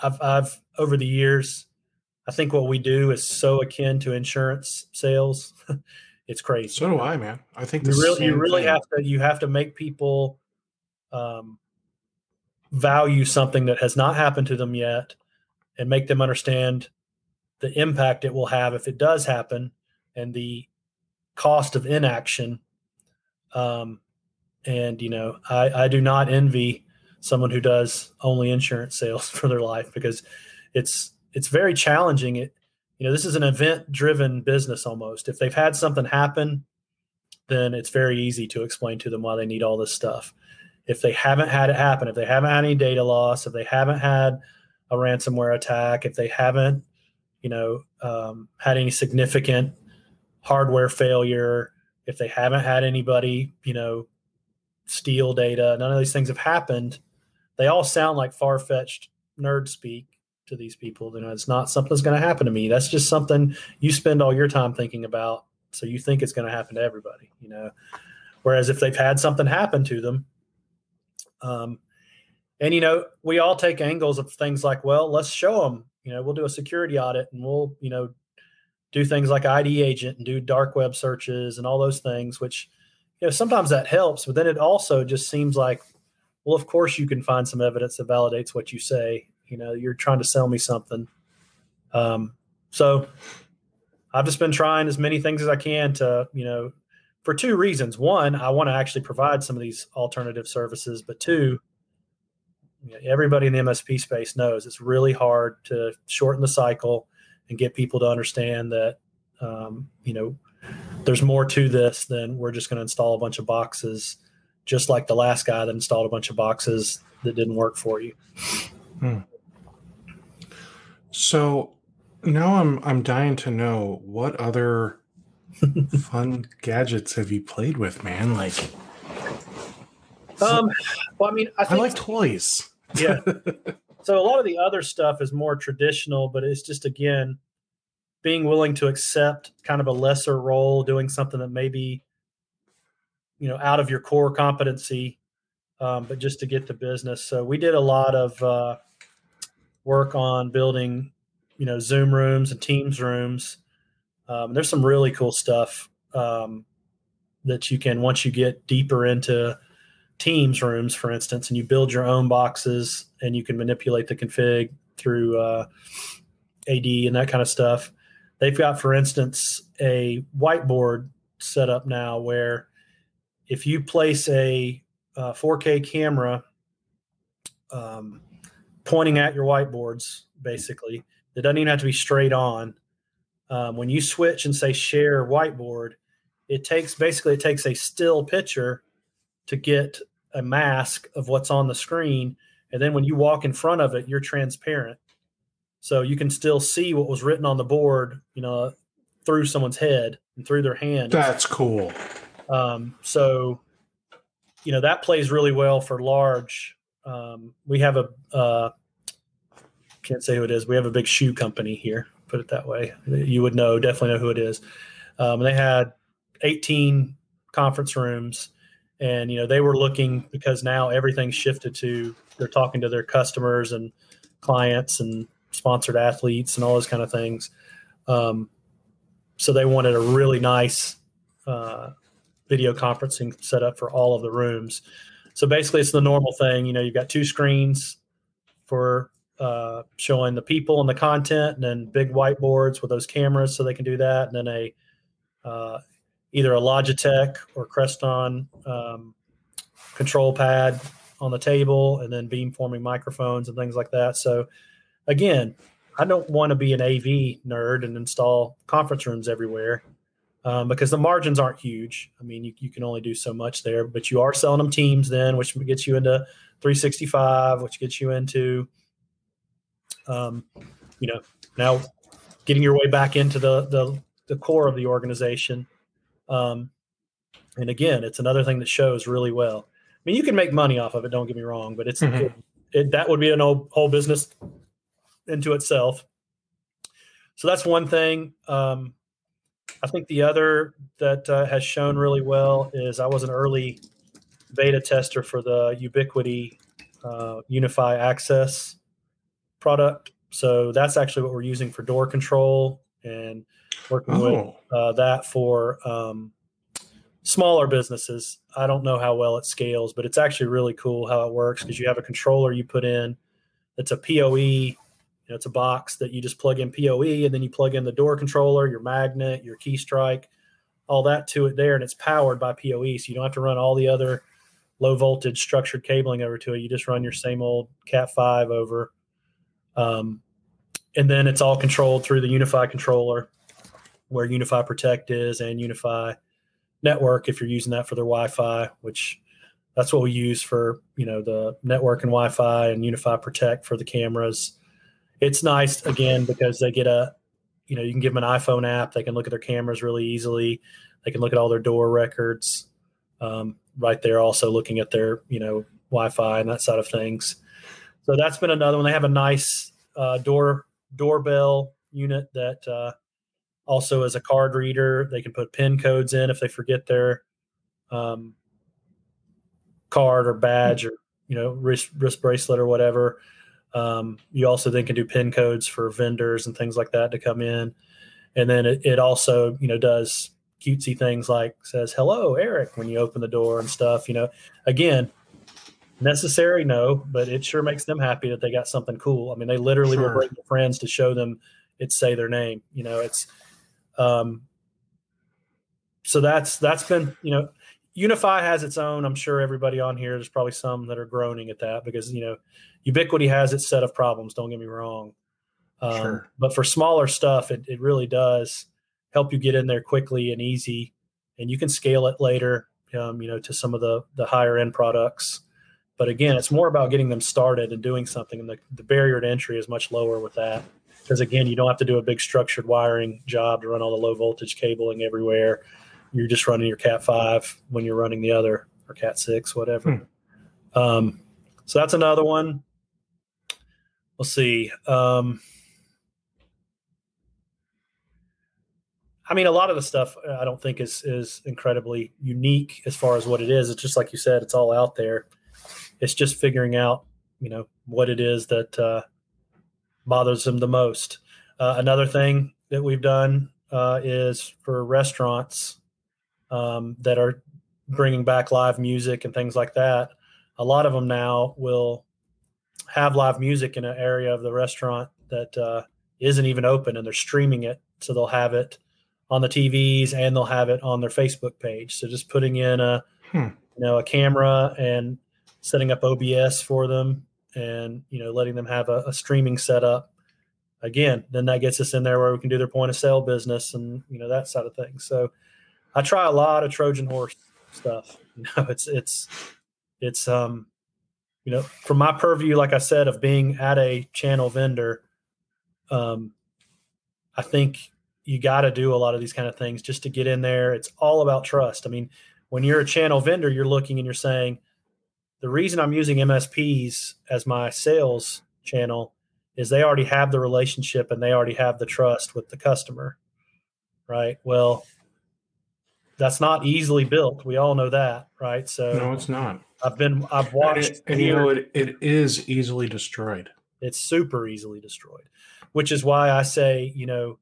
I've, I've over the years i think what we do is so akin to insurance sales (laughs) It's crazy. So do I, man. I think you really, you really have to you have to make people um, value something that has not happened to them yet, and make them understand the impact it will have if it does happen, and the cost of inaction. Um, and you know, I, I do not envy someone who does only insurance sales (laughs) for their life because it's it's very challenging. It you know, this is an event driven business almost. If they've had something happen, then it's very easy to explain to them why they need all this stuff. If they haven't had it happen, if they haven't had any data loss, if they haven't had a ransomware attack, if they haven't, you know, um, had any significant hardware failure, if they haven't had anybody, you know, steal data, none of these things have happened. They all sound like far fetched nerd speak, to these people. You know, it's not something that's going to happen to me. That's just something you spend all your time thinking about. So you think it's going to happen to everybody, you know. Whereas if they've had something happen to them, um, and you know, we all take angles of things like, well, let's show them. You know, we'll do a security audit and we'll, you know, do things like ID agent and do dark web searches and all those things, which, you know, sometimes that helps, but then it also just seems like, well, of course you can find some evidence that validates what you say you know, you're trying to sell me something. Um, so I've just been trying as many things as I can to, you know, for two reasons. One, I want to actually provide some of these alternative services, but two, you know, everybody in the MSP space knows it's really hard to shorten the cycle and get people to understand that, um, you know, there's more to this than we're just going to install a bunch of boxes, just like the last guy that installed a bunch of boxes that didn't work for you. Hmm. So now I'm I'm dying to know what other (laughs) fun gadgets have you played with, man? Like, um, well, I mean, I, I like toys. Yeah. (laughs) so a lot of the other stuff is more traditional, but it's just again being willing to accept kind of a lesser role, doing something that maybe you know out of your core competency, um, but just to get the business. So we did a lot of uh, work on building, you know, Zoom rooms and Teams rooms. Um, there's some really cool stuff um, that you can once you get deeper into Teams rooms, for instance, and you build your own boxes and you can manipulate the config through uh, AD and that kind of stuff. They've got, for instance, a whiteboard set up now where if you place a, a uh, 4K camera um, pointing at your whiteboards, basically. It doesn't even have to be straight on. Um, when you switch and say share whiteboard, it takes basically it takes a still picture to get a mask of what's on the screen, and then when you walk in front of it, you're transparent, so you can still see what was written on the board, you know, through someone's head and through their hand. That's cool. Um, so, you know, that plays really well for large. Um, we have a uh, can't say who it is. We have a big shoe company here, put it that way. You would know, definitely know who it is. Um, they had 18 conference rooms, and you know they were looking because now everything's shifted to they're talking to their customers and clients and sponsored athletes and all those kind of things. Um, so they wanted a really nice uh, video conferencing setup for all of the rooms. So basically, it's the normal thing. You know, you've got two screens for uh, showing the people and the content, and then big whiteboards with those cameras so they can do that, and then a uh, either a Logitech or Crestron um, control pad on the table, and then beamforming microphones and things like that. So again, I don't want to be an AV nerd and install conference rooms everywhere um, because the margins aren't huge. I mean, you, you can only do so much there, but you are selling them teams then, which gets you into 365, which gets you into, um, you know, now getting your way back into the the, the core of the organization. Um, and again, it's another thing that shows really well. I mean, you can make money off of it. Don't get me wrong, but it's mm-hmm. it, it, that would be an whole, whole business into itself. So that's one thing. Um, I think the other that uh, has shown really well is I was an early beta tester for the Ubiquiti uh, UniFi Access product. So that's actually what we're using for door control and working oh. with uh, that for um, smaller businesses. I don't know how well it scales, but it's actually really cool how it works because you have a controller you put in that's a PoE know, it's a box that you just plug in PoE and then you plug in the door controller, your magnet, your key strike, all that to it there, and it's powered by PoE. So you don't have to run all the other low voltage structured cabling over to it. You just run your same old Cat five over, um, and then it's all controlled through the UniFi controller, where UniFi Protect is and UniFi Network if you're using that for their Wi-Fi, which that's what we use for you know the network and Wi-Fi and UniFi Protect for the cameras. It's nice again because they get a you know you can give them an iphone app. They can look at their cameras really easily. They can look at all their door records um, right there also looking at their you know wi-fi and that side of things so that's been another one. They have a nice uh, door doorbell unit that uh, also is a card reader. They can put pin codes in if they forget their um, card or badge or you know wrist, wrist bracelet or whatever. Um, you also then can do pin codes for vendors and things like that to come in. And then it, it also, you know, does cutesy things like says, hello, Eric, when you open the door and stuff, you know, again, necessary, no, but it sure makes them happy that they got something cool. I mean, they literally sure. will bring their friends to show them it say their name, you know, it's, um, so that's, that's been, you know, UniFi has its own. I'm sure everybody on here, there's probably some that are groaning at that because you know, Ubiquiti has its set of problems. Don't get me wrong, um, sure. but for smaller stuff, it, it really does help you get in there quickly and easy, and you can scale it later. Um, you know, to some of the the higher end products. But again, it's more about getting them started and doing something, and the, the barrier to entry is much lower with that. Because again, you don't have to do a big structured wiring job to run all the low voltage cabling everywhere. You're just running your cat 5 when you're running the other or cat 6 whatever. Hmm. um, so that's another one. Let's see. Um, i mean a lot of the stuff uh, i don't think is is incredibly unique as far as what it is. It's just like you said it's all out there it's just figuring out you know what it is that uh, bothers them the most uh, another thing that we've done uh, is for restaurants um, that are bringing back live music and things like that. A lot of them now will have live music in an area of the restaurant that uh, not even open, and they're streaming it. So they'll have it on the TVs and they'll have it on their Facebook page. So just putting in a hmm. you know a camera and setting up OBS for them, and you know letting them have a, a streaming setup. Again, then that gets us in there where we can do their point of sale business and you know that side of things. So I try a lot of Trojan horse stuff. (laughs) You know, it's it's it's um you know from my purview, like I said, of being at a channel vendor, um, I think you got to do a lot of these kind of things just to get in there. It's all about trust. I mean, when you're a channel vendor, you're looking and you're saying, the reason I'm using MSPs as my sales channel is they already have the relationship and they already have the trust with the customer. Right. Well, that's not easily built. We all know that, right? So no, it's not. I've been I've watched, and, it, and you know it, it is easily destroyed. It's super easily destroyed, which is why I say you know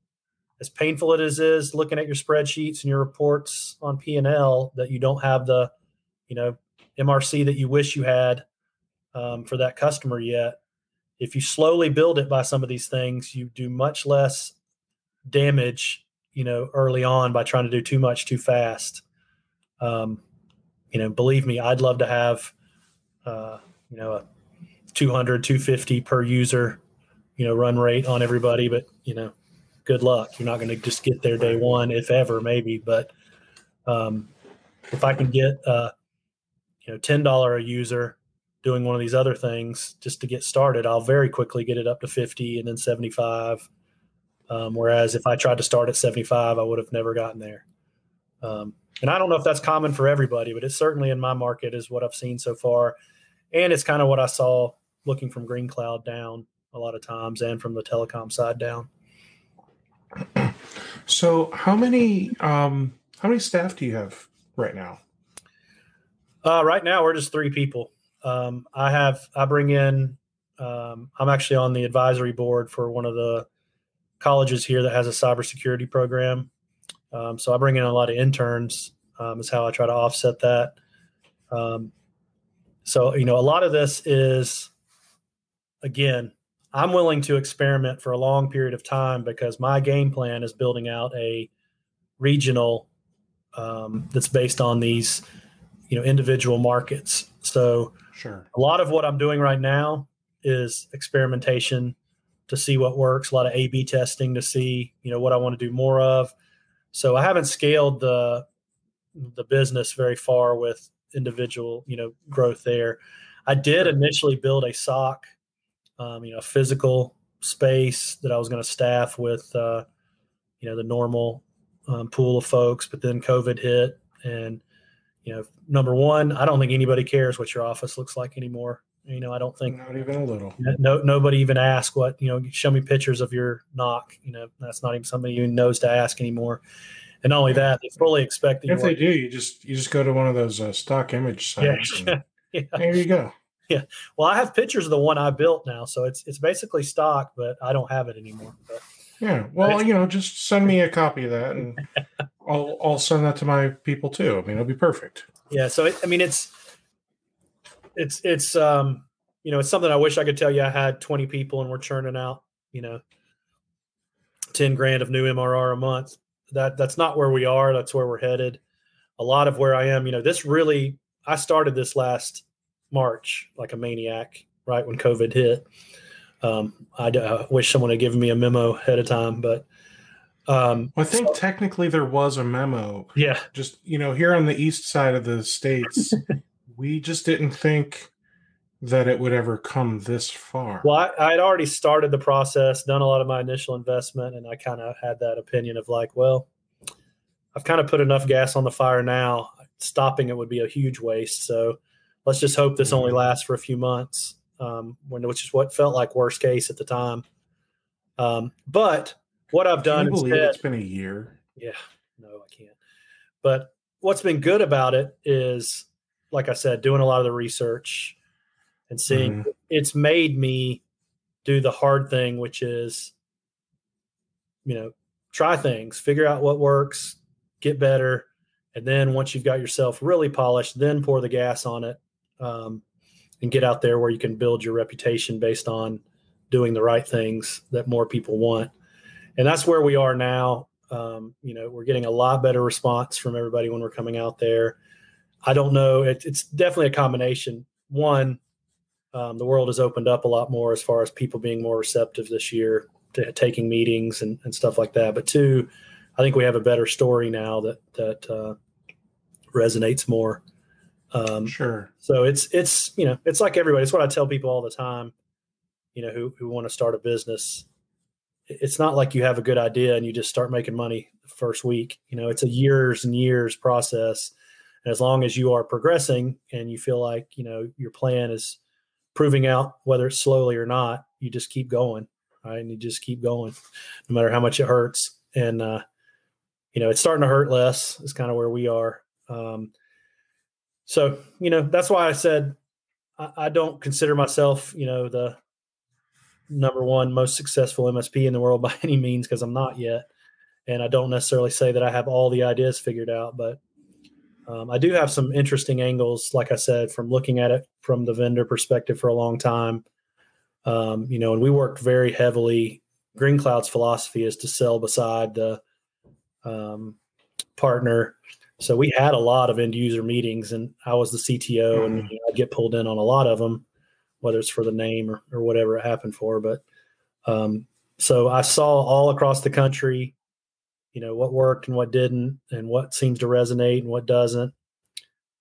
as painful as it is, is looking at your spreadsheets and your reports on P and L that you don't have the, you know, MRC that you wish you had um, for that customer yet. If you slowly build it by some of these things, you do much less damage, you know, early on by trying to do too much too fast. Um, you know, believe me, I'd love to have, uh, you know, a 200, 250 per user, you know, run rate on everybody, but you know, good luck. You're not going to just get there day one, if ever, maybe. But um, if I can get, uh, you know, ten dollar a user doing one of these other things just to get started, I'll very quickly get it up to fifty and then seventy five. Um, whereas if I tried to start at seventy five, I would have never gotten there. Um, and I don't know if that's common for everybody, but it's certainly in my market is what I've seen so far, and it's kind of what I saw looking from Green Cloud down a lot of times, and from the telecom side down. So, how many um, how many staff do you have right now? Uh, right now, we're just three people. Um, I have I bring in. Um, I'm actually on the advisory board for one of the colleges here that has a cybersecurity program. Um, so I bring in a lot of interns. Um, is how I try to offset that. Um, so you know, a lot of this is again I'm willing to experiment for a long period of time because my game plan is building out a regional um, that's based on these, you know, individual markets. So, sure, a lot of what I'm doing right now is experimentation to see what works. A lot of A/B testing to see, you know, what I want to do more of. So I haven't scaled the the business very far with individual, you know, growth there. I did initially build a SOC, um, you know, physical space that I was going to staff with, uh, you know, the normal um, pool of folks. But then COVID hit, and you know, number one, I don't think anybody cares what your office looks like anymore. You know, I don't think not even a little. No, nobody even asks what you know. Show me pictures of your NOC. You know, that's not even somebody even knows to ask anymore. And not only that, they fully expect that. If they do, you just you just go to one of those uh, stock image (laughs) sites. Yeah. (laughs) yeah. There you go. yeah. Well, I have pictures of the one I built now, so it's it's basically stock, but I don't have it anymore. But, yeah. Well, you know, just send me a copy of that, and (laughs) I'll I'll send that to my people too. I mean, it'll be perfect. Yeah. So it, I mean, it's it's it's um you know it's something I wish I could tell you. I had twenty people and we're churning out you know ten grand of new MRR a month. That that's not where we are. That's where we're headed. A lot of where I am, you know, this really I started this last March like a maniac, right when COVID hit. Um, I uh, wish someone had given me a memo ahead of time, but um, I think so, technically there was a memo. Yeah, just you know, here on the east side of the states, (laughs) we just didn't think that it would ever come this far. Well, I, had already started the process, done a lot of my initial investment, and I kind of had that opinion of like, well, I've kind of put enough gas on the fire now. Stopping it would be a huge waste. So let's just hope this only mm-hmm. lasts for a few months, um, when, which is what felt like worst case at the time. Um, but what I've done instead, it's been a year. Yeah, no, I can't. But what's been good about it is, like I said, doing a lot of the research and seeing mm. it's made me do the hard thing, which is, you know, try things, figure out what works, get better, and then once you've got yourself really polished, then pour the gas on it um, and get out there where you can build your reputation based on doing the right things that more people want. And that's where we are now. Um, you know, we're getting a lot better response from everybody when we're coming out there. I don't know. It, it's definitely a combination. One, um, the world has opened up a lot more as far as people being more receptive this year to taking meetings and, and stuff like that. But two, I think we have a better story now that that uh, resonates more. Um, sure. So it's it's you know it's like everybody. It's what I tell people all the time. You know who who want to start a business. It's not like you have a good idea and you just start making money the first week. You know, it's a years and years process. And as long as you are progressing and you feel like you know your plan is proving out whether it's slowly or not, you just keep going, right? And you just keep going, no matter how much it hurts. And uh, you know, it's starting to hurt less. Is kind of where we are. Um, so you know that's why I said I, I don't consider myself you know the number one most successful MSP in the world (laughs) by any means because I'm not yet. and I don't necessarily say that I have all the ideas figured out, but um, I do have some interesting angles, like I said, from looking at it from the vendor perspective for a long time. Um, you know, and we worked very heavily. Green Cloud's philosophy is to sell beside the um, partner. So we had a lot of end user meetings, and I was the CTO, and mm-hmm. you know, I'd get pulled in on a lot of them, whether it's for the name or, or whatever it happened for. But um, so I saw all across the country you know what worked and what didn't and what seems to resonate and what doesn't.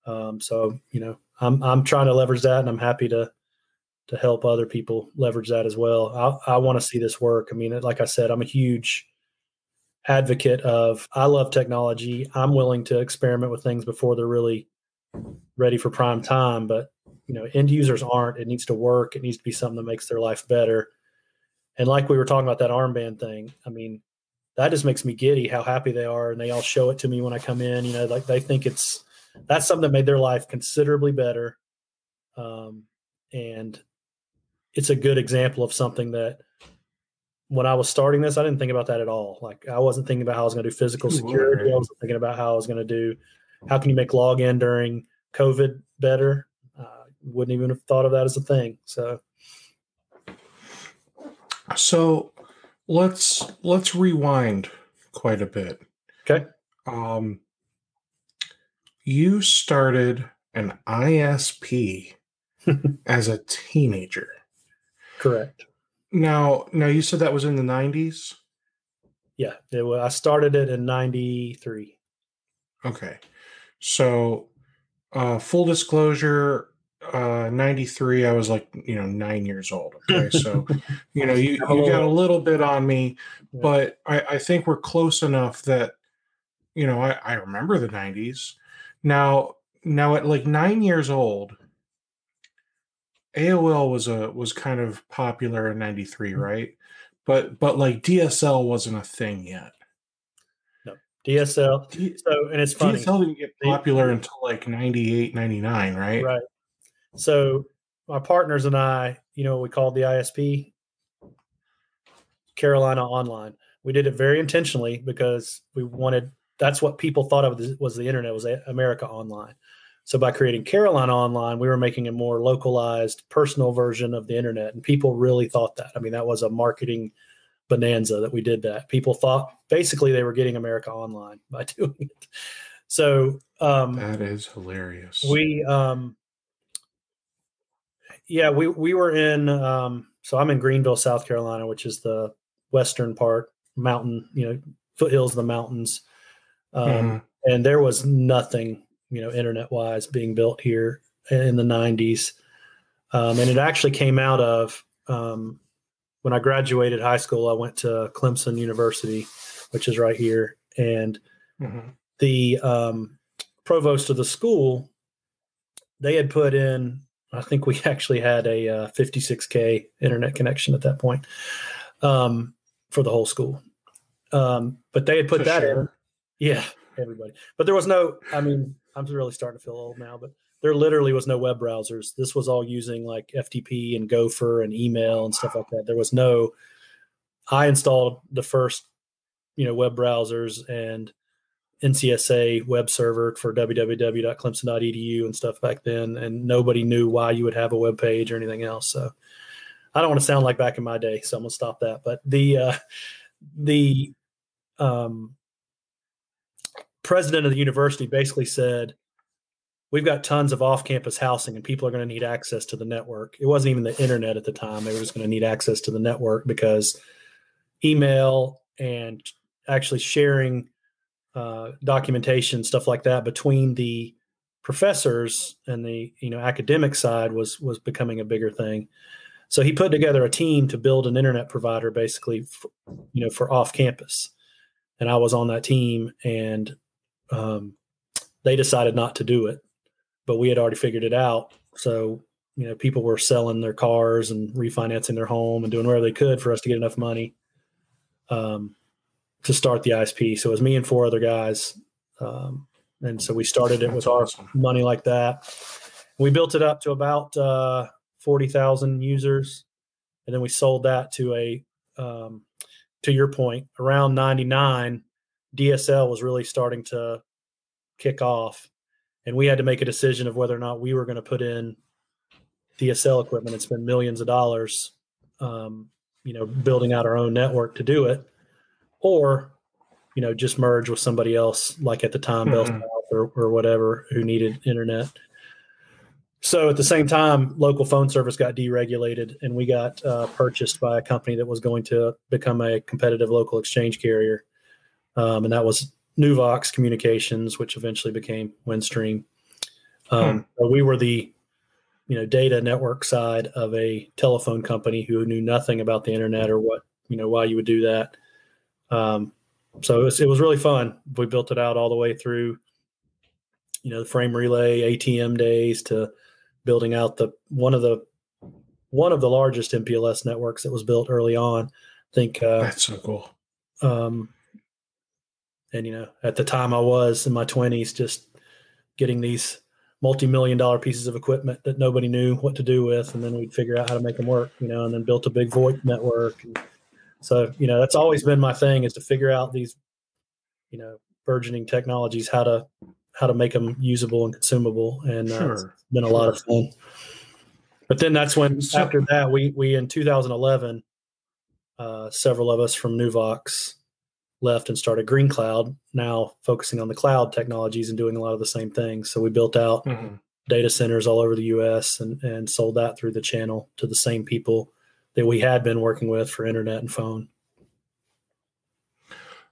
Um, so you know i'm i'm trying to leverage that and i'm happy to to help other people leverage that as well. I, I want to see this work. I mean like i said i'm a huge advocate of i love technology. I'm willing to experiment with things before they're really ready for prime time but you know end users aren't it needs to work it needs to be something that makes their life better. And like we were talking about that armband thing i mean that just makes me giddy how happy they are and they all show it to me when i come in you know like they think it's that's something that made their life considerably better. Um, and it's a good example of something that when i was starting this i didn't think about that at all. Like i wasn't thinking about how i was going to do physical security i was thinking about how i was going to do how can you make login during covid better wouldn't even have thought of that as a thing so so let's let's rewind quite a bit. Okay. Um, you started an ISP (laughs) as a teenager. Correct. Now, now you said that was in the '90s. Yeah, it, I started it in '93. Okay, so uh, full disclosure, uh 93 i was like you know nine years old okay? (laughs) So you know you, you got a little bit on me but I, I think we're close enough that you know I, I remember the 90s now now at like nine years old aol was a was kind of popular in 93 mm-hmm. right? But but like dsl wasn't a thing yet. No. Dsl so and it's funny. Dsl didn't get popular until like 98 99 right? Right so my partners and I, you know, we called the ISP Carolina Online. We did it very intentionally because we wanted that's what people thought of was the internet was America Online. So by creating Carolina Online, we were making a more localized, personal version of the internet, and people really thought that. I mean, that was a marketing bonanza that we did that. People thought basically they were getting America Online by (laughs) doing it. So um, that is hilarious. We um, yeah, we we were in. Um, so I'm in Greenville, South Carolina, which is the western part, mountain, you know, foothills of the mountains. Um, mm-hmm. And there was nothing, you know, internet wise being built here in the 90s. Um, and it actually came out of um, when I graduated high school. I went to Clemson University, which is right here, and mm-hmm. the um, provost of the school they had put in I think we (laughs) actually had a uh, 56k internet connection at that point um, for the whole school. Um, but they had put for that sure. in. Yeah, everybody. But there was no. I mean, I'm really starting to feel old now, but there literally was no web browsers. This was all using like FTP and Gopher and email and stuff like that. There was no. I installed the first, you know, web browsers and NCSA web server for www.clemson.edu and stuff back then, and nobody knew why you would have a web page or anything else. So I don't want to sound like back in my day, so I'm gonna stop that. But the uh, the um, president of the university basically said, "We've got tons of off-campus housing, and people are going to need access to the network." It wasn't even the internet at the time; they were just going to need access to the network because email and actually sharing uh, documentation, stuff like that, between the professors and the you know academic side was was becoming a bigger thing. So he put together a team to build an internet provider, basically, for, you know, for off campus, and I was on that team, and um, they decided not to do it, but we had already figured it out. So you know, people were selling their cars and refinancing their home and doing whatever they could for us to get enough money. Um, to start the ISP. So it was me and four other guys. Um, and so we started it That's with awesome. our money like that. We built it up to about uh, 40,000 users. And then we sold that to a, um, to your point, around 99, DSL was really starting to kick off, and we had to make a decision of whether or not we were going to put in DSL equipment and spend millions of dollars, um, you know, building out our own network to do it, or you know, just merge with somebody else, like at the time, Bell Mhm. South or, or whatever, who needed internet. So at the same time, local phone service got deregulated, and we got uh, purchased by a company that was going to become a competitive local exchange carrier, um, and that was Nuvox Communications, which eventually became Windstream. Um, so we were the you know data network side of a telephone company who knew nothing about the internet or what you know why you would do that. Um, so it was, it was really fun. We built it out all the way through, you know, the frame relay, ATM days to building out the one of the one of the largest MPLS networks that was built early on. I think, uh, That's so cool. um, and you know, at the time I was in my twenties, just getting these multi-million dollar pieces of equipment that nobody knew what to do with, and then we'd figure out how to make them work. You know, and then built a big VoIP network. And so you know, that's always been my thing is to figure out these, you know, burgeoning technologies how to how to make them usable and consumable. And uh, it's Sure. been a lot of fun. But then that's when So- after that we we in 2011, uh, several of us from Nuvox left and started Green Cloud, now focusing on the cloud technologies and doing a lot of the same things. So we built out Mhm. data centers all over the US and, and sold that through the channel to the same people that we had been working with for internet and phone.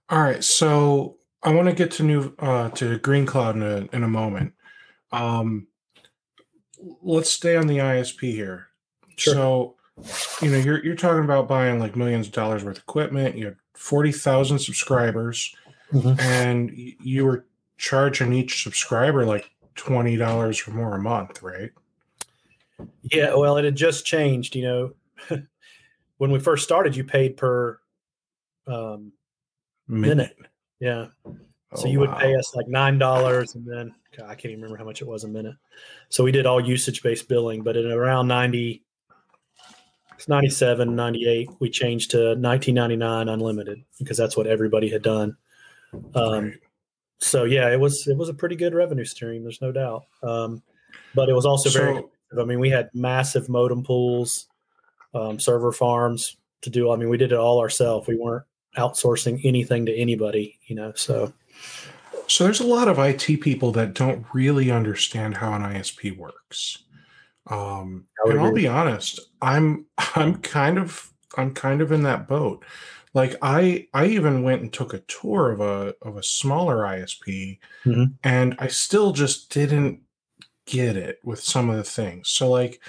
All right, so I want to get to new uh, to Green Cloud in a, in a moment. Um, let's stay on the ISP here. Sure. So, you know, you're you're talking about buying like millions of dollars worth of equipment. You had forty thousand subscribers, Mhm. and you were charging each subscriber like twenty dollars or more a month, right? Yeah, well, it had just changed. You know, (laughs) when we first started, you paid per um, minute. Yeah. So Oh, you would pay us like nine dollars, and then God, I can't even remember how much it was a minute. So we did all usage based billing, but at around 90, it's 97, 98, we changed to 1999 unlimited because that's what everybody had done. Um, Right. So yeah, it was it was a pretty good revenue stream. There's no doubt. Um, but it was also very. So- I mean, we had massive modem pools, um, server farms to do. I mean, we did it all ourselves. We weren't outsourcing anything to anybody. You know, so So there's a lot of IT people that don't really understand how an ISP works. Um, and I'll be honest, I'm (laughs) I'm kind of I'm kind of in that boat. Like I I even went and took a tour of a of a smaller ISP, Mhm. and I still just didn't get it with some of the things. So like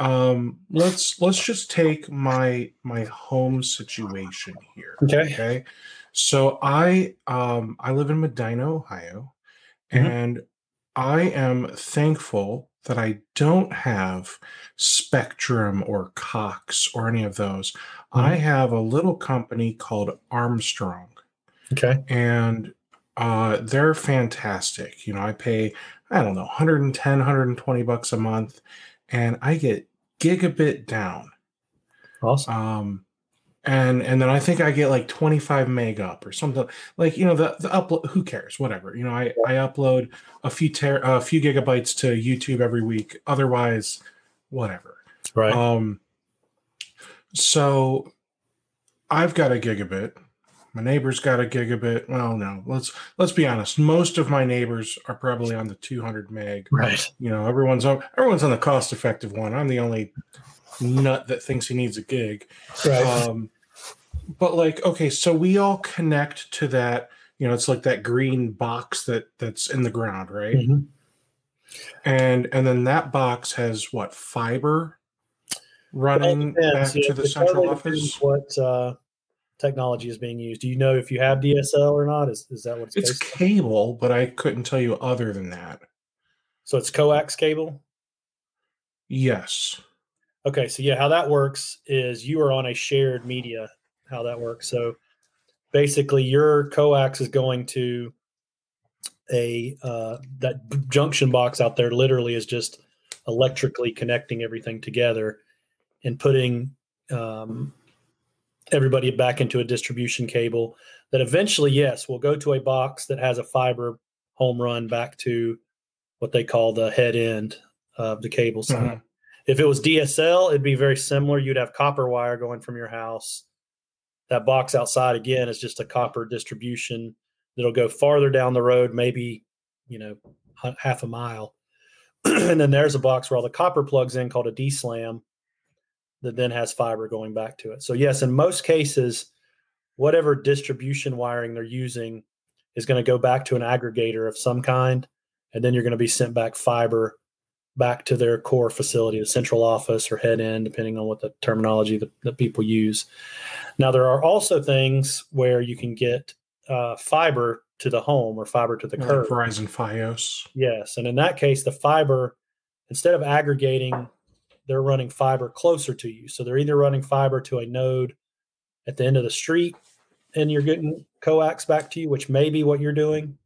um let's let's just take my my home situation here okay. okay so i um i live in medina ohio Mhm. and i am thankful that i don't have spectrum or cox or any of those i have a little company called armstrong Okay. and uh they're fantastic you know i pay i don't know 110 120 bucks a month and i get gigabit down. Awesome. um and and then i think i get like 25 meg up or something. Like you know the the upload who cares? Whatever. You know i i upload a few ter- a few gigabytes to youtube every week. Otherwise whatever. Right. um so i've got a gigabit my neighbor's got a gigabit. Well no let's let's be honest. Most of my neighbors are probably on the 200 meg. Right. you know everyone's on everyone's on the cost effective one. I'm the only nut that thinks he needs a gig. Right. um but like okay so we all connect to that you know it's like that green box that that's in the ground right? Mhm. and and then that box has what fiber running back Yeah, to the central office? What uh, technology is being used? Do you know if you have DSL or not? Is is that what it's, it's based on? cable but i couldn't tell you other than that So it's coax cable. yes Okay, so yeah, how that works is you are on a shared media. How that works. So basically, your coax is going to a uh, that junction box out there. Literally, is just electrically connecting everything together and putting um, everybody back into a distribution cable that eventually, yes, will go to a box that has a fiber home run back to what they call the head end of the cable side. Mm-hmm. If it was DSL, it'd be very similar. You'd have copper wire going from your house. That box outside again is just a copper distribution that'll go farther down the road, maybe you know half a mile, (clears throat) and then there's a box where all the copper plugs in called a DSLAM that then has fiber going back to it. So yes, in most cases, whatever distribution wiring they're using is going to go back to an aggregator of some kind, and then you're going to be sent back fiber back to their core facility, the central office or head end, depending on what the terminology that, that people use. Now, there are also things where you can get uh, fiber to the home or fiber to the like curb. Verizon Fios. Yes, and in that case, the fiber instead of aggregating they're running fiber closer to you. So they're either running fiber to a node at the end of the street and you're getting coax back to you, which may be what you're doing,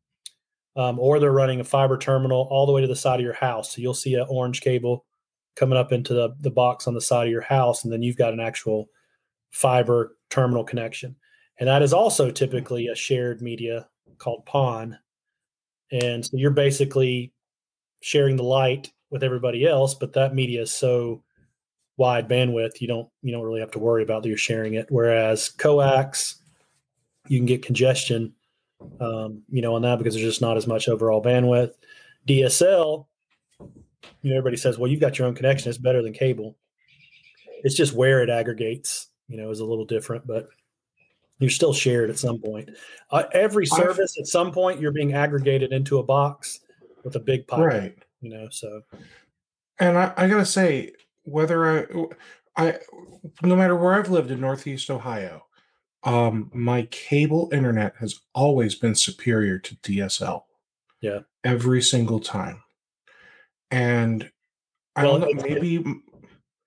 um, or they're running a fiber terminal all the way to the side of your house. So you'll see an orange cable coming up into the, the box on the side of your house, and then you've got an actual fiber terminal connection. And that is also typically a shared media called PON. And so you're basically sharing the light with everybody else, but that media is so wide bandwidth you don't you don't really have to worry about that you're sharing it. Whereas coax, you can get congestion, um, you know, on that because there's just not as much overall bandwidth. DSL, you know, everybody says, well, you've got your own connection; it's better than cable. It's just where it aggregates, you know, is a little different, but you're still shared at some point. Uh, every service at some point you're being aggregated into a box with a big pipe. Right you know. So, and I, I gotta say, whether I, I, no matter where I've lived in Northeast Ohio, um, my cable internet has always been superior to DSL. Yeah, every single time. And I well, don't know, maybe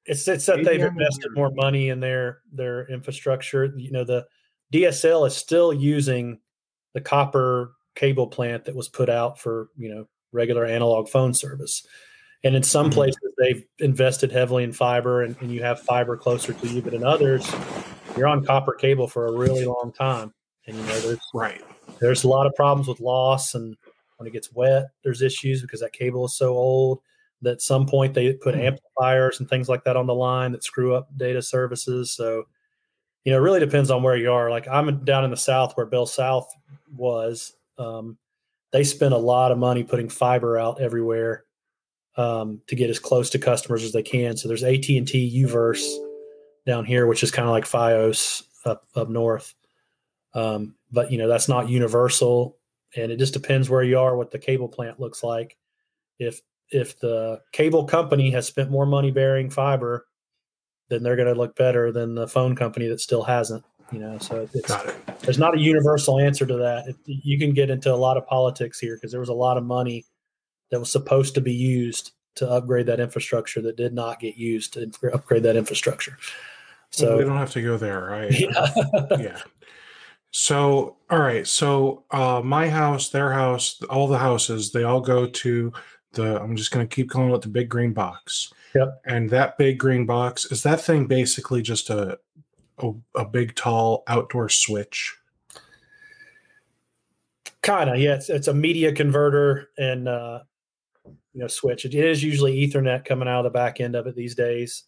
it's it's that they've invested more money in their their infrastructure. You know, the DSL is still using the copper cable plant that was put out for you know regular analog phone service. And in some mm-hmm. places, they've invested heavily in fiber and, and, you have fiber closer to you. But in others, you're on copper cable for a really long time. And, you know, there's, right. there's a lot of problems with loss. And when it gets wet, there's issues because that cable is so old that at some point they put mm-hmm. amplifiers and things like that on the line that screw up data services. So, you know, it really depends on where you are. Like I'm down in the South where BellSouth was. Um, they spend a lot of money putting fiber out everywhere um, to get as close to customers as they can. So there's AT and T U-verse down here, which is kind of like FiOS up up north. Um, but you know that's not universal, and it just depends where you are, what the cable plant looks like. If if the cable company has spent more money burying fiber, then they're going to look better than the phone company that still hasn't. You know, so it's, it. there's not a universal answer to that. It, you can get into a lot of politics here because there was a lot of money that was supposed to be used to upgrade that infrastructure that did not get used to upgrade that infrastructure. So we don't have to go there, right? (laughs) Yeah. yeah. So, all right. So, uh, my house, their house, all the houses, they all go to the. I'm just going to keep calling it the big green box. Yep. And that big green box is that thing basically just a a, a big tall outdoor switch? Kind of, yeah. It's, it's, a media converter and uh, you know switch. It is usually Ethernet coming out of the back end of it these days.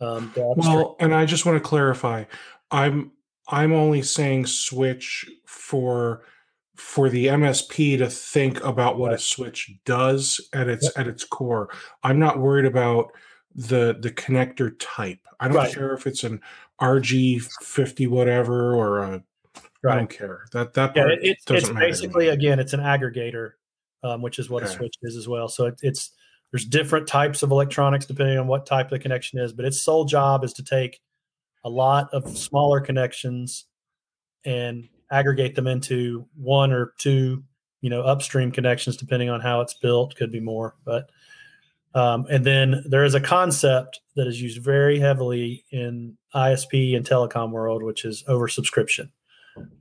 Um, well, and I just want to clarify, I'm I'm only saying switch for for the MSP to think about what a switch does at its yep. at its core. I'm not worried about the the connector type. I don't right. care if it's an RG fifty whatever or a. Right. I don't care. That that part yeah, it, it's basically again it's an aggregator, um, which is what okay. a switch is as well. So it, it's there's different types of electronics depending on what type the connection is, but its sole job is to take a lot of smaller connections and aggregate them into one or two, you know, upstream connections depending on how it's built. Could be more, but um, and then there is a concept that is used very heavily in ISP and telecom world, which is oversubscription.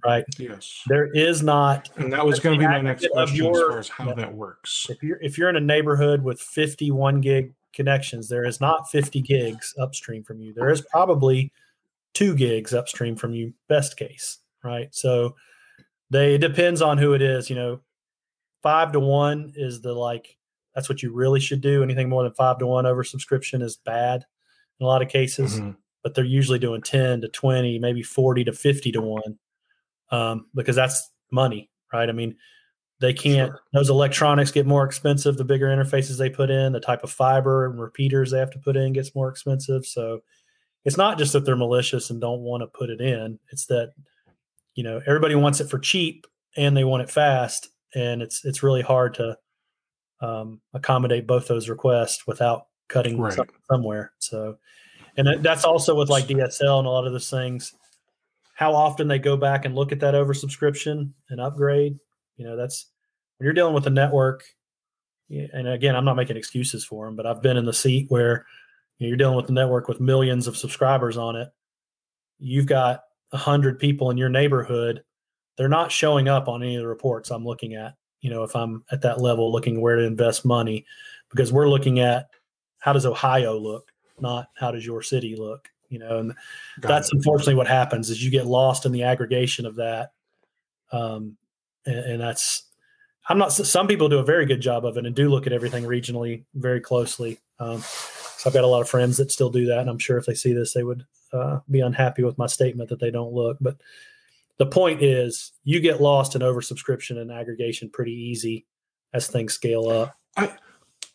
Right. Yes. There is not, and that was going to be my next question your, as far as how that works. If you're if you're in a neighborhood with 51 gig connections, there is not 50 gigs upstream from you. There is probably two gigs upstream from you, best case, right? So they it depends on who it is. You know, five to one is the like that's what you really should do. Anything more than five to one over subscription is bad in a lot of cases, Mhm. but they're usually doing 10 to 20, maybe 40 to 50 to one um, because that's money, right? I mean, they can't, Sure. those electronics get more expensive the bigger interfaces they put in, the type of fiber and repeaters they have to put in gets more expensive. So it's not just that they're malicious and don't want to put it in, it's that, you know, everybody wants it for cheap and they want it fast. And it's, it's really hard to um, accommodate both those requests without cutting Right. some- somewhere. So, and that's also with like DSL and a lot of those things. How often they go back and look at that oversubscription and upgrade. You know, that's when you're dealing with a network. And again, I'm not making excuses for them, but I've been in the seat where you know, you're dealing with a network with millions of subscribers on it. You've got a hundred people in your neighborhood. They're not showing up on any of the reports I'm looking at. You know, if I'm at that level looking where to invest money, because we're looking at how does Ohio look, not how does your city look. You know, and Got that's it. unfortunately what happens is you get lost in the aggregation of that um, and, and that's i'm not some people do a very good job of it and do look at everything regionally very closely um, so i've got a lot of friends that still do that and i'm sure if they see this they would uh, be unhappy with my statement that they don't look but the point is you get lost in oversubscription and aggregation pretty easy as things scale up I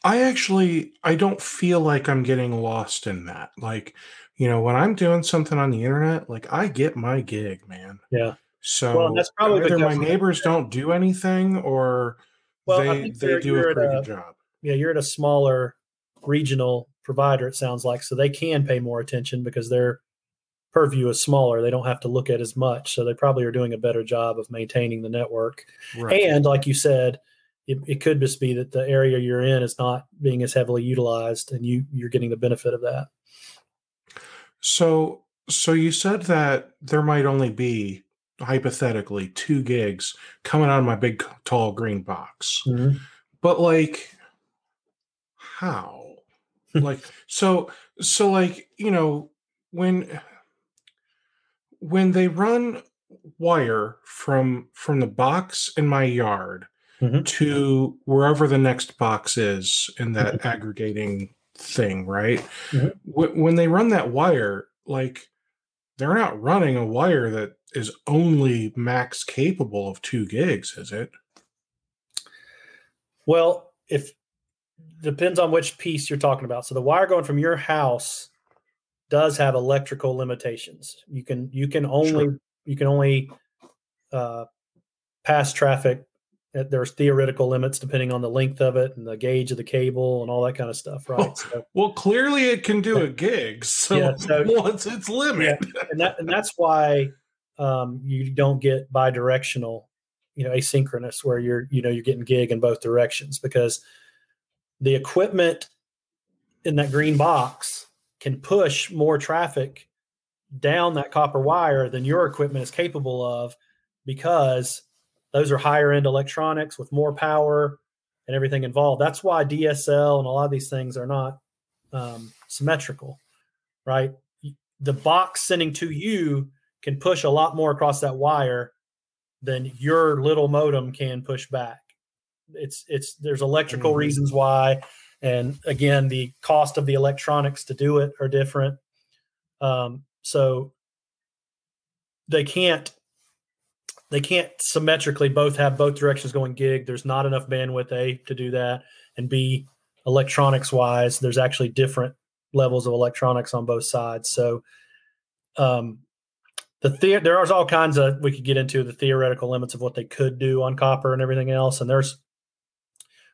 I actually I don't feel like I'm getting lost in that. Like, you know, when I'm doing something on the internet, like I get my gig, man. Yeah. So Well, that's probably either my neighbors don't do anything or Well, they they do a pretty a- good job. yeah, you're at a smaller regional provider, it sounds like. So they can pay more attention because their purview is smaller. They don't have to look at as much. So they probably are doing a better job of maintaining the network. Right. And like you said, it, it could just be that the area you're in is not being as heavily utilized and you you're getting the benefit of that. So so you said that there might only be hypothetically two gigs coming out of my big tall green box. Mm-hmm. But like how? (laughs) like so so like, you know, when when they run wire from from the box in my yard Mhm. to wherever the next box is in that aggregating thing, right? Mhm. Wh- when they run that wire, like they're not running a wire that is only max capable of two gigs, is it? Well, if depends on which piece you're talking about. So the wire going from your house does have electrical limitations. You can you can only you can only uh, pass traffic. There's theoretical limits depending on the length of it and the gauge of the cable and all that kind of stuff, right? Oh. So, Well, clearly it can do a gig. (laughs) So, Yeah, so- (laughs) what's its limit? and that and that's why um, you don't get bidirectional, you know, asynchronous where you're you know you're getting gig in both directions because the equipment in that green box can push more traffic down that copper wire than your equipment is capable of because those are higher end electronics with more power and everything involved. That's why DSL and a lot of these things are not um, symmetrical, right? The box sending to you can push a lot more across that wire than your little modem can push back. It's it's there's electrical Mhm. reasons why, and again the cost of the electronics to do it are different. Um, so they can't they can't symmetrically both have both directions going gig. There's not enough bandwidth a to do that, and b electronics wise, there's actually different levels of electronics on both sides. So um, the, the there's all kinds of we could get into the theoretical limits of what they could do on copper and everything else, and there's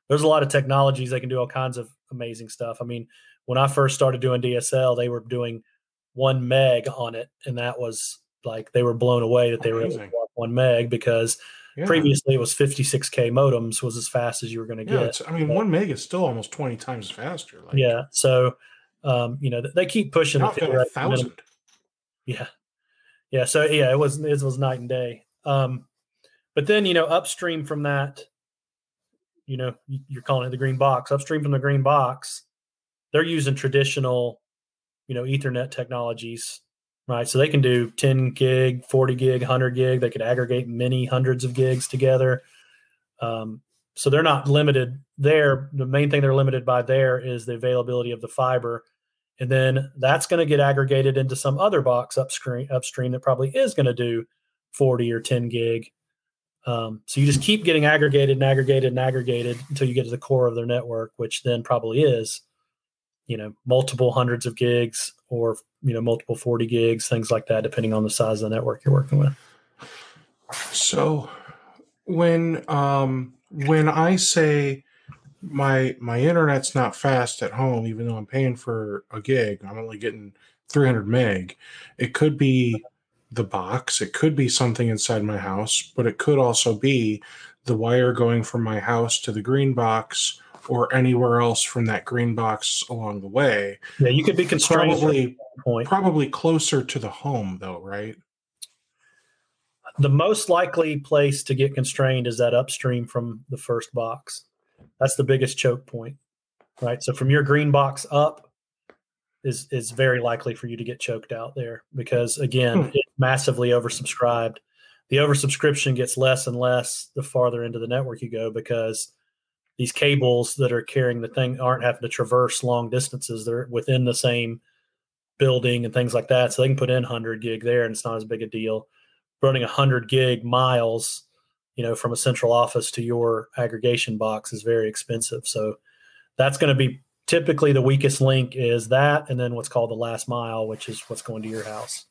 there's a lot of technologies that can do all kinds of amazing stuff. I mean, when I first started doing DSL, they were doing one meg on it, and that was like they were blown away that they were able to Amazing. one meg because Yeah. previously it was 56k modems was as fast as you were going to get. I mean, one meg is still almost 20 times faster. Like, yeah, so um, you know they keep pushing Not the a minimum- thousand. Yeah. Yeah. So yeah, it was it was night and day. Um, but then you know, upstream from that, you know, you're calling it the green box. Upstream from the green box, they're using traditional, you know, Ethernet technologies right? So they can do 10 gig, 40 gig, 100 gig. They could aggregate many hundreds of gigs together. Um, so they're not limited there. The main thing they're limited by there is the availability of the fiber. And then that's going to get aggregated into some other box upstream, upstream that probably is going to do 40 or 10 gig. Um, so you just keep getting aggregated and aggregated and aggregated until you get to the core of their network, which then probably is, you know, multiple hundreds of gigs or, you know, multiple 40 gigs, things like that, depending on the size of the network you're working with. So when um when I say my my internet's not fast at home, even though I'm paying for a gig, I'm only getting 300 meg. It could be the box. It could be something inside my house, but it could also be the wire going from my house to the green box or anywhere else from that green box along the way. Yeah, you could be constrained. Probably, probably closer to the home, though, right? The most likely place to get constrained is that upstream from the first box. That's the biggest choke point, right? So from your green box up, is is very likely for you to get choked out there because again, hmm. it's massively oversubscribed. The oversubscription gets less and less the farther into the network you go because these cables that are carrying the thing aren't having to traverse long distances. They're within the same building and things like that. So they can put in 100 gig there and it's not as big a deal. Running 100 gig miles, you know, from a central office to your aggregation box is very expensive. So that's going to be typically the weakest link is that and then what's called the last mile which is what's going to your house.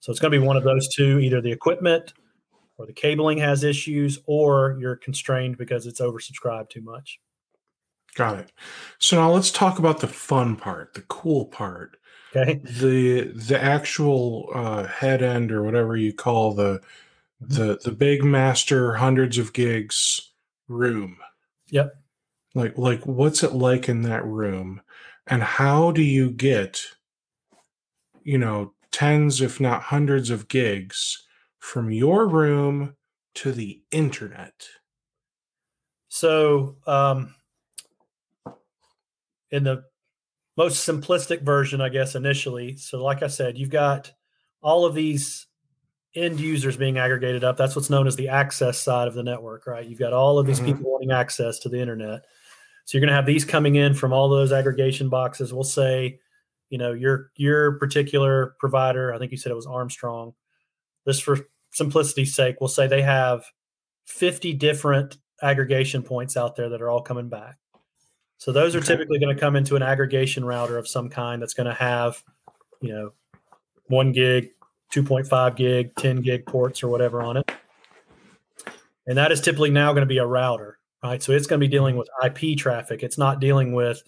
So it's going to be one of those two either the equipment or the cabling has issues or you're constrained because it's oversubscribed too much. Got it. So now let's talk about the fun part the cool part. Okay. The the actual uh, head end or whatever you call the the the big master hundreds of gigs room. Yep like like what's it like in that room? And how do you get you know tens if not hundreds of gigs from your room to the internet? So um in the most simplistic version i guess initially so like i said you've got all of these end users being aggregated up. That's what's known as the access side of the network right? You've got all of these mm-hmm. people wanting access to the internet so you're going to have these coming in from all those aggregation boxes. We'll say, you know, your your particular provider. I think you said it was Armstrong. This for simplicity's sake, we'll say they have 50 different aggregation points out there that are all coming back. So those are okay. typically going to come into an aggregation router of some kind that's going to have, you know, one gig, 2.5 gig, 10 gig ports or whatever on it. And that is typically now going to be a router right? So it's going to be dealing with IP traffic. It's not dealing with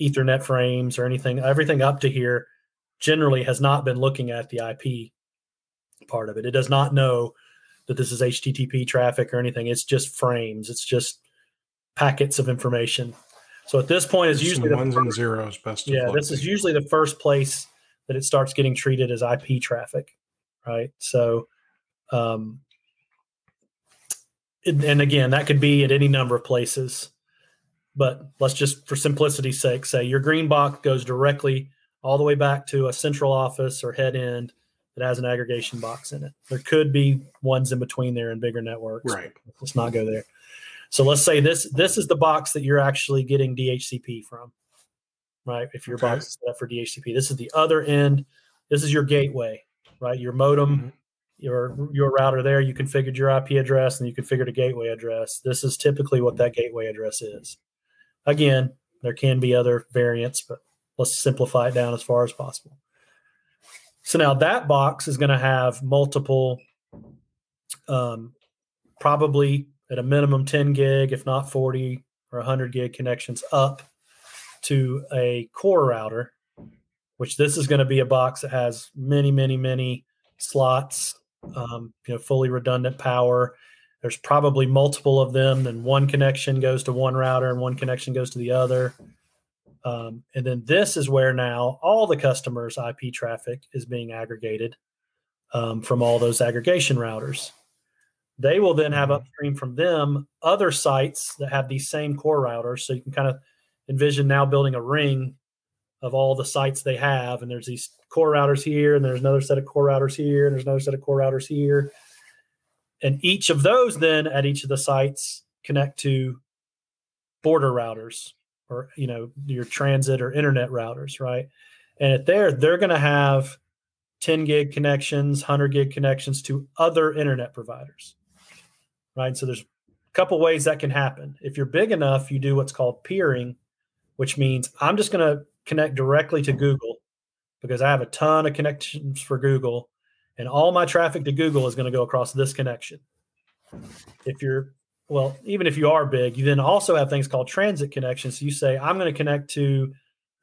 Ethernet frames or anything. Everything up to here generally has not been looking at the IP part of it. It does not know that this is HTTP traffic or anything. It's just frames. It's just packets of information. So at this point, is usually the ones first, and zeros. Best. Yeah, this is usually the first place that it starts getting treated as IP traffic, right? So, um, and again, that could be at any number of places. But let's just, for simplicity's sake, say your green box goes directly all the way back to a central office or head end that has an aggregation box in it. There could be ones in between there in bigger networks. Right. Let's not go there. So let's say this this is the box that you're actually getting DHCP from, right? If your okay. box is set up for DHCP, this is the other end. This is your gateway, right? Your modem mm-hmm your your router there, you configured your IP address and you configured a gateway address. This is typically what that gateway address is. Again, there can be other variants, but let's simplify it down as far as possible. So now that box is going to have multiple, um, probably at a minimum 10 gig, if not 40 or 100 gig connections up to a core router, which this is going to be a box that has many, many, many slots um, you know, fully redundant power. There's probably multiple of them, and one connection goes to one router and one connection goes to the other. Um, and then this is where now all the customers' IP traffic is being aggregated um, from all those aggregation routers. They will then have mm-hmm. upstream from them other sites that have these same core routers. So you can kind of envision now building a ring of all the sites they have. And there's these core routers here, and there's another set of core routers here, and there's another set of core routers here. And each of those then at each of the sites connect to border routers or you know your transit or internet routers, right? And at there, they're going to have 10 gig connections, 100 gig connections to other internet providers, right? So there's a couple ways that can happen. If you're big enough, you do what's called peering, which means I'm just going to connect directly to Google because I have a ton of connections for Google, and all my traffic to Google is going to go across this connection. If you're well, even if you are big, you then also have things called transit connections. So you say, I'm going to connect to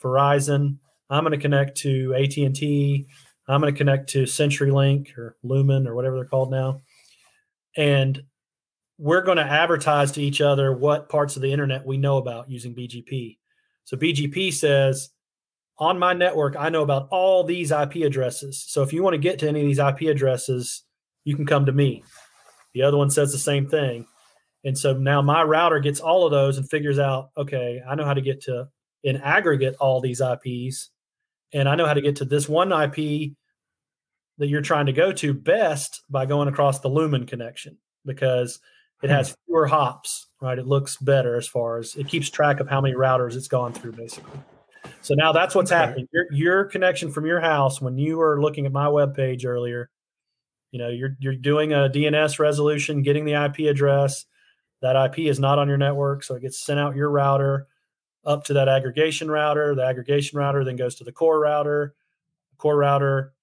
Verizon, I'm going to connect to AT and T, I'm going to connect to CenturyLink or Lumen or whatever they're called now, and we're going to advertise to each other what parts of the internet we know about using BGP. So BGP says, on my network, I know about all these IP addresses. So if you want to get to any of these IP addresses, you can come to me. The other one says the same thing. And so now my router gets all of those and figures out, okay, I know how to get to in aggregate all these IPs. And I know how to get to this one IP that you're trying to go to best by going across the Lumen connection because it has fewer hops, right? It looks better as far as it keeps track of how many routers it's gone through, basically. So now that's what's okay. happening. Your, your connection from your house, when you were looking at my web page earlier, you know, you're you're doing a DNS resolution, getting the IP address, that IP is not on your network, so it gets sent out your router up to that aggregation router. The aggregation router then goes to the core router. The core router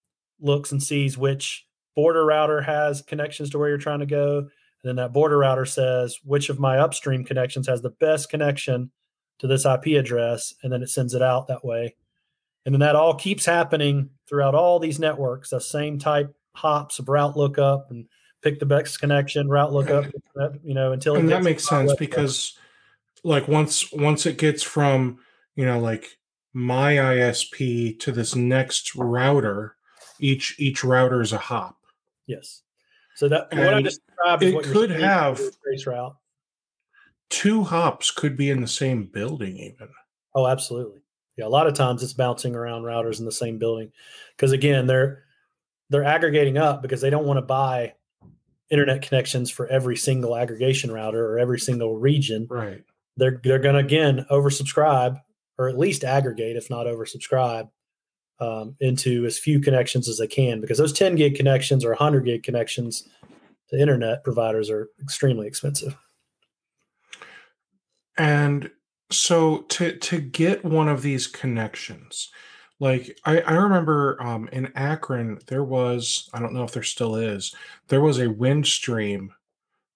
looks and sees which border router has connections to where you're trying to go. And then that border router says which of my upstream connections has the best connection to this IP address, and then it sends it out that way. And then that all keeps happening throughout all these networks, the same type hops of route lookup and pick the best connection, route lookup, (laughs) you know, until and that makes sense because like once once it gets from you know like my ISP to this next router, each each router is a hop. Yes. So that and what I described it could have route. Two hops could be in the same building, even. Oh, absolutely. Yeah, a lot of times it's bouncing around routers in the same building because again, they're they're aggregating up because they don't want to buy internet connections for every single aggregation router or every single region. Right. They're they're going to again oversubscribe or at least aggregate, if not oversubscribe, um, into as few connections as they can because those 10 gig connections or 100 gig connections to internet providers are extremely expensive. And so to to get one of these connections, like I, I remember um, in Akron, there was I don't know if there still is. There was a Windstream.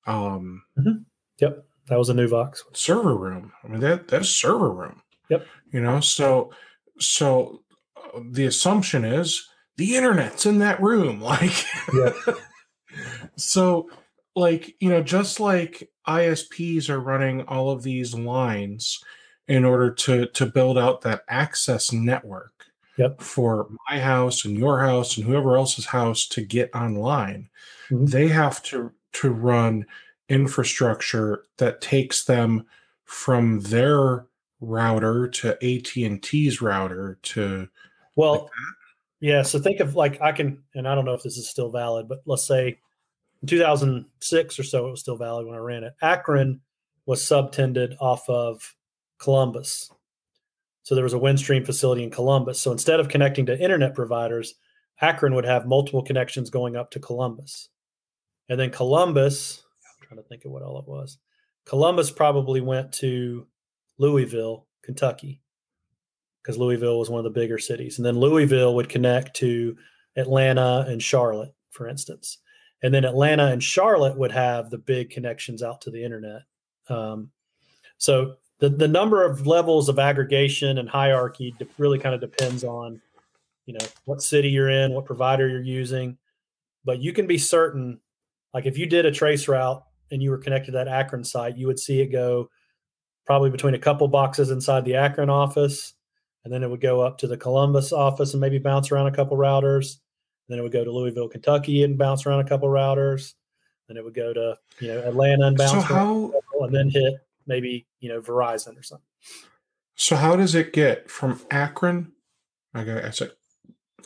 Um, mm-hmm. Yep, that was a Nuvox server room. I mean that that's server room. Yep. You know, so so uh, the assumption is the internet's in that room. (laughs) Like, yeah. So like you know, just like ISPs are running all of these lines in order to to build out that access network yep. for my house and your house and whoever else's house to get online. Mm-hmm. They have to to run infrastructure that takes them from their router to AT&T's router to well like yeah so think of like I can and I don't know if this is still valid but let's say in 2006 or so it was still valid when I ran it Akron was subtended off of Columbus so there was a Windstream facility in Columbus. So instead of connecting to internet providers, Akron would have multiple connections going up to Columbus. And then Columbus, I'm trying to think of what all it was. Columbus probably went to Louisville, Kentucky, because Louisville was one of the bigger cities. And then Louisville would connect to Atlanta and Charlotte, for instance. And then Atlanta and Charlotte would have the big connections out to the internet. Um, so the, the number of levels of aggregation and hierarchy really kind of depends on you know what city you're in what provider you're using but you can be certain like if you did a trace route and you were connected to that akron site you would see it go probably between a couple boxes inside the akron office and then it would go up to the columbus office and maybe bounce around a couple routers then it would go to louisville kentucky and bounce around a couple routers then it would go to you know atlanta and bounce so how, and then hit maybe you know Verizon or something. So how does it get from Akron? I got I said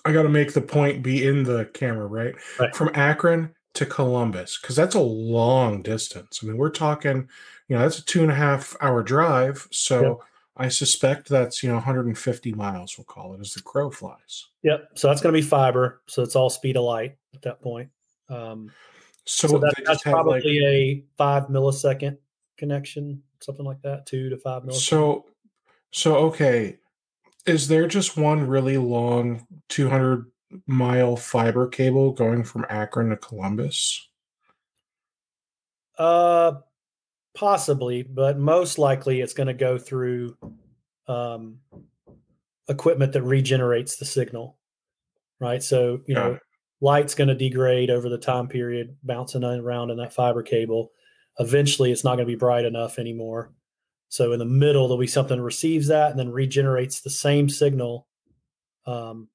I got to make the point be in the camera, right? Right. From Akron to Columbus, because that's a long distance. I mean, we're talking, you know, that's a two and a half hour drive. So Yep. I suspect that's you know 150 miles. We'll call it as the crow flies. Yep. So that's going to be fiber. So it's all speed of light at that point. Um, So, so that, that's have like probably a five millisecond connection, something like that, two to five milliseconds. so so okay. Is there just one really long 200 mile fiber cable going from Akron to Columbus? Uh, possibly, but most likely it's going to go through um, equipment that regenerates the signal, right? So you know, Yeah. light's going to degrade over the time period, bouncing around in that fiber cable. Eventually, it's not going to be bright enough anymore. So in the middle, there'll be something that receives that and then regenerates the same signal um,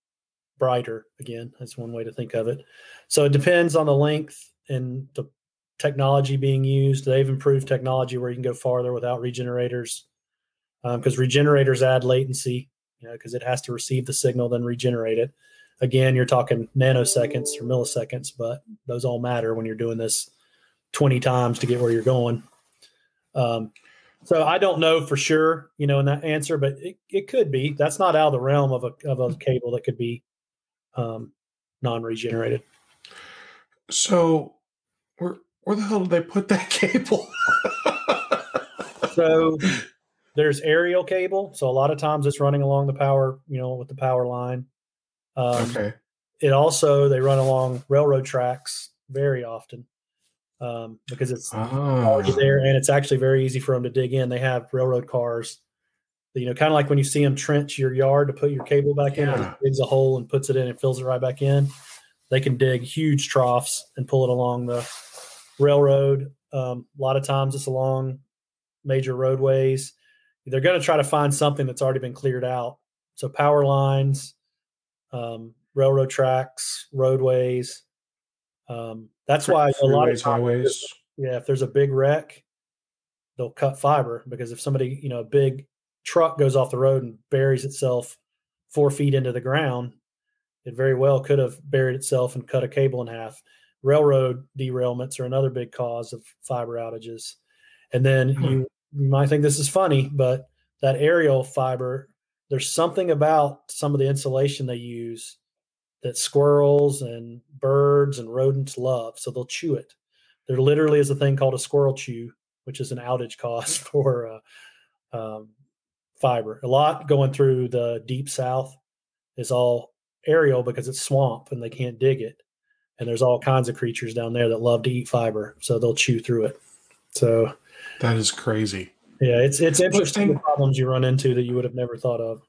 brighter again. That's one way to think of it. So it depends on the length and the technology being used. They've improved technology where you can go farther without regenerators because regenerators add latency, you know, because it has to receive the signal then regenerate it. Again, you're talking nanoseconds or milliseconds, but those all matter when you're doing this 20 times to get where you're going. Um, so I don't know for sure, you know, in that answer, but it, it could be. That's not out of the realm of a of a cable that could be um, non-regenerated. So where the hell did they put that (laughs) cable? So there's aerial cable. So a lot of times it's running along the power, you know, with the power line. Um, okay. It also they run along railroad tracks very often um, because it's Oh. already there and it's actually very easy for them to dig in. They have railroad cars. You know, kind of like when you see them trench your yard to put your cable back in, it digs a hole and puts it in and fills it right back in. They can dig huge troughs and pull it along the railroad. Um, a lot of times it's along major roadways. They're going to try to find something that's already been cleared out. So power lines, um, railroad tracks, roadways. Um, that's why a lot of times highways. yeah, if there's a big wreck, they'll cut fiber because if somebody, you know, a big truck goes off the road and buries itself four feet into the ground, it very well could have buried itself and cut a cable in half. Railroad derailments are another big cause of fiber outages. And then Hmm. you, you might think this is funny, but that aerial fiber, there's something about some of the insulation they use that squirrels and birds and rodents love. So they'll chew it. There literally is a thing called a squirrel chew, which is an outage cause (laughs) for uh, um, fiber. A lot going through the deep south is all aerial because it's swamp and they can't dig it. And there's all kinds of creatures down there that love to eat fiber, so they'll chew through it. So That is crazy. yeah, it's it's interesting the problems you run into that you would have never thought of.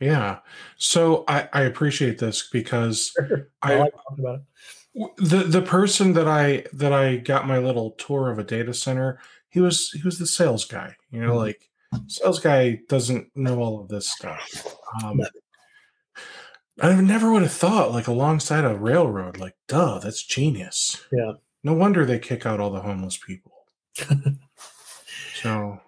Yeah. So I, I appreciate this because (laughs) I I, like talking about it. the the person that I that I got my little tour of a data center, he was he was the sales guy. You know, Mhm. like sales guy doesn't know all of this stuff. Um. I never would have thought like alongside a railroad. Like, duh, that's genius. Yeah. No wonder they kick out all the homeless people. (laughs) so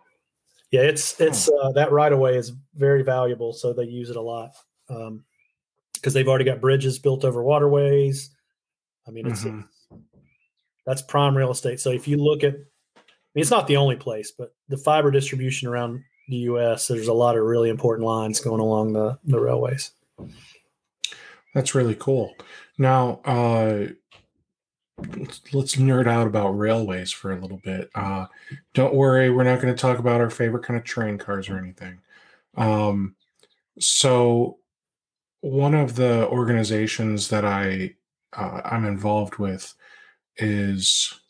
Yeah, it's it's uh, that right away is very valuable, so they use it a lot because they've already got bridges built over waterways. I mean, it's Mhm. that's prime real estate. So if you look at, I mean, it's not the only place, but the fiber distribution around the U.S. There's a lot of really important lines going along the the railways. That's really cool. Now, uh, let's, let's nerd out about railways for a little bit. Uh, don't worry, we're not going to talk about our favorite kind of train cars or anything. Um, so, one of the organizations that I uh, I'm involved with is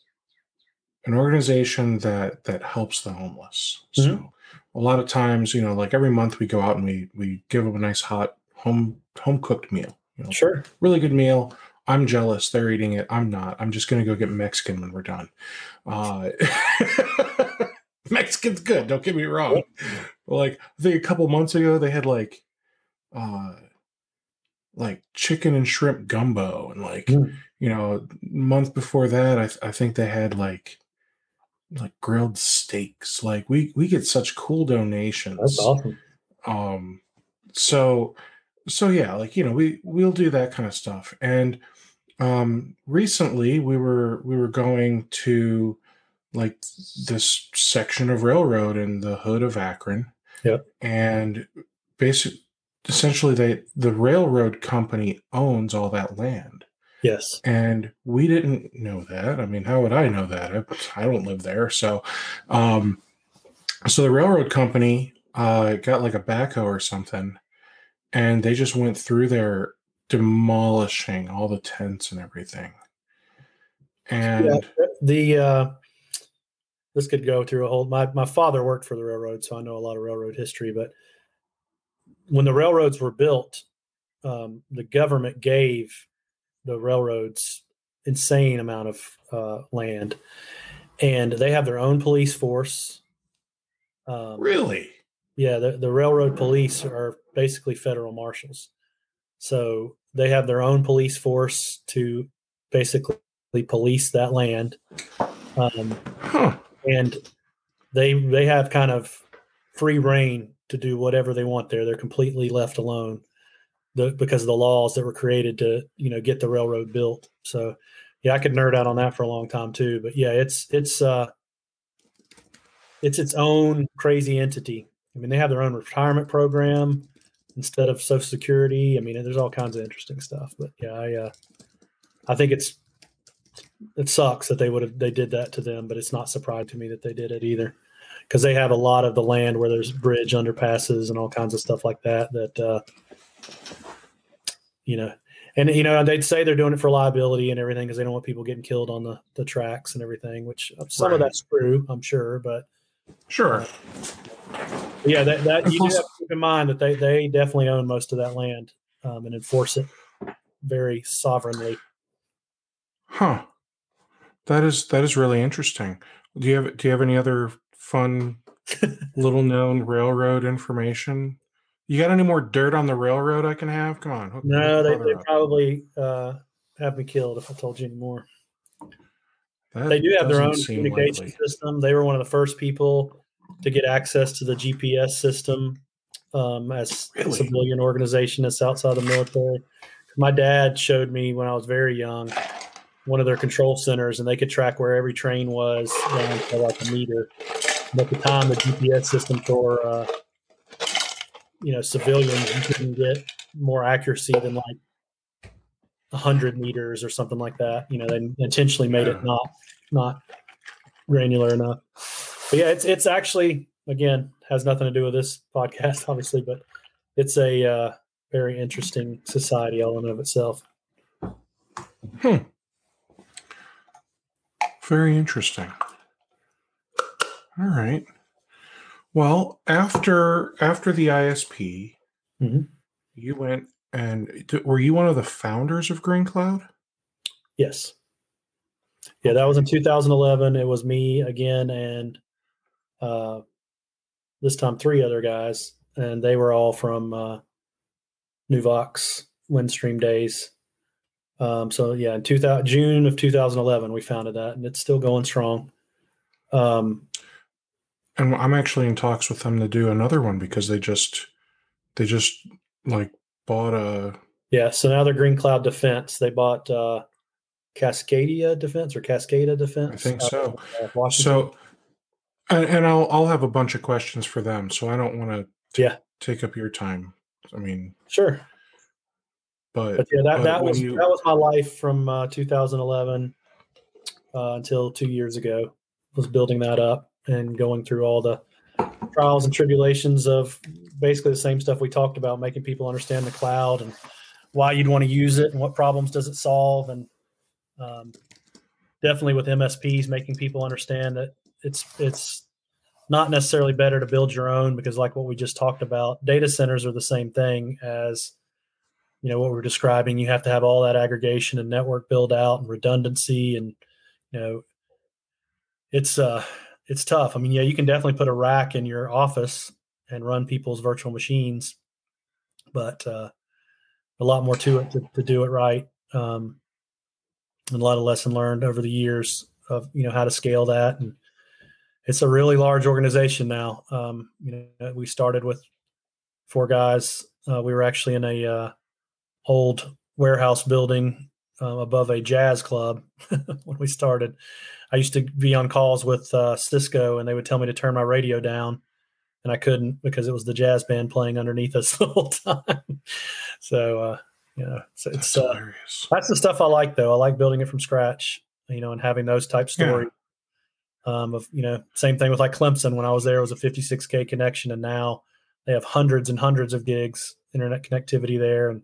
an organization that that helps the homeless. So, a lot of times, you know, like every month we go out and we we give them a nice hot home home cooked meal. You know, Sure. really good meal. I'm jealous. They're eating it. I'm not. I'm just gonna go get Mexican when we're done. Uh, (laughs) Mexican's good. Don't get me wrong. But like I think a couple months ago they had like, uh, like chicken and shrimp gumbo, and like Mm. you know, month before that I, th- I think they had like like grilled steaks. Like we we get such cool donations. That's awesome. Um, so so yeah, like you know, we we'll do that kind of stuff. And um, recently we were we were going to like this section of railroad in the hood of Akron. Yep. And basically, essentially, they the railroad company owns all that land. Yes. And we didn't know that. I mean, how would I know that? I, I don't live there. So, um, so the railroad company uh, got like a backhoe or something, and they just went through there demolishing all the tents and everything. And Yeah, the uh, this could go through a whole. My my father worked for the railroad, so I know a lot of railroad history. But when the railroads were built, um, the government gave the railroads insane amount of uh, land, and they have their own police force. Um, really, yeah, the, the railroad police are basically federal marshals. So they have their own police force to basically police that land. Um, huh? and they they have kind of free rein to do whatever they want there. They're completely left alone the, because of the laws that were created to you know get the railroad built. So yeah, I could nerd out on that for a long time too. But yeah, it's it's uh, it's its own crazy entity. I mean, they have their own retirement program instead of Social Security. I mean, there's all kinds of interesting stuff. But yeah, I uh, I think it's it sucks that they would have they did that to them, but it's not surprising to me that they did it either because they have a lot of the land where there's bridge underpasses and all kinds of stuff like that that uh, you know and you know they'd say they're doing it for liability and everything because they don't want people getting killed on the the tracks and everything which uh, some of that's true i'm sure but Sure. Yeah that, that you do have to keep in mind that they they definitely own most of that land um, and enforce it very sovereignly Huh. That is that is really interesting. Do you have do you have any other fun (laughs) little known railroad information? You got any more dirt on the railroad I can have? Come on. no they, they probably uh, have me killed if i told you anymore That they do have their own communication likely. system. They were one of the first people to get access to the GPS system um, as a civilian organization that's outside the military. My dad showed me when I was very young one of their control centers, and they could track where every train was down to like a meter. And at the time, the GPS system for uh, you know civilians, you couldn't get more accuracy than like hundred meters or something like that. You know, they intentionally made it not not granular enough. But yeah, it's it's actually again has nothing to do with this podcast, (laughs) obviously, but it's a uh, very interesting society all in and of itself. Hmm. Very interesting. All right. Well, after after the ISP, Mhm. you went and were you one of the founders of Green Cloud? Yes. Yeah, that was in 2011. It was me again and uh, this time three other guys, and they were all from uh, Nuvox Windstream days. Um, so yeah, in 2000, June of 2011, we founded that, and it's still going strong. Um, And I'm actually in talks with them to do another one because they just they just like bought a yeah, so now they're Green Cloud Defense. They bought uh, Cascadia Defense or Cascada Defense. I think so. uh, Washington. So, and, and I'll I'll have a bunch of questions for them. So I don't want to Yeah. take up your time. I mean, sure. but, but yeah, that, but that was you- that was my life from uh, 2011 uh, until two years ago. Was building that up and going through all the trials and tribulations of basically the same stuff we talked about, making people understand the cloud and why you'd want to use it and what problems does it solve, and um, definitely with MSPs, making people understand that it's it's not necessarily better to build your own because, like what we just talked about, data centers are the same thing as you know what we're describing. You have to have all that aggregation and network build out and redundancy and you know it's uh it's tough. I mean yeah you can definitely put a rack in your office and run people's virtual machines but uh a lot more to it to, to do it right. Um and a lot of lesson learned over the years of you know how to scale that and it's a really large organization now. Um, you know, we started with four guys. Uh, we were actually in a uh, old warehouse building uh, above a jazz club (laughs) when we started. I used to be on calls with uh, Cisco, and they would tell me to turn my radio down, and I couldn't because it was the jazz band playing underneath us (laughs) the whole time. so, uh, you know, it's, it's that's, uh, that's the stuff I like, though. I like building it from scratch, you know, and having those type stories. Yeah. Um, of you know, same thing with like Clemson. When I was there, it was a 56k connection, and now they have hundreds and hundreds of gigs internet connectivity there, and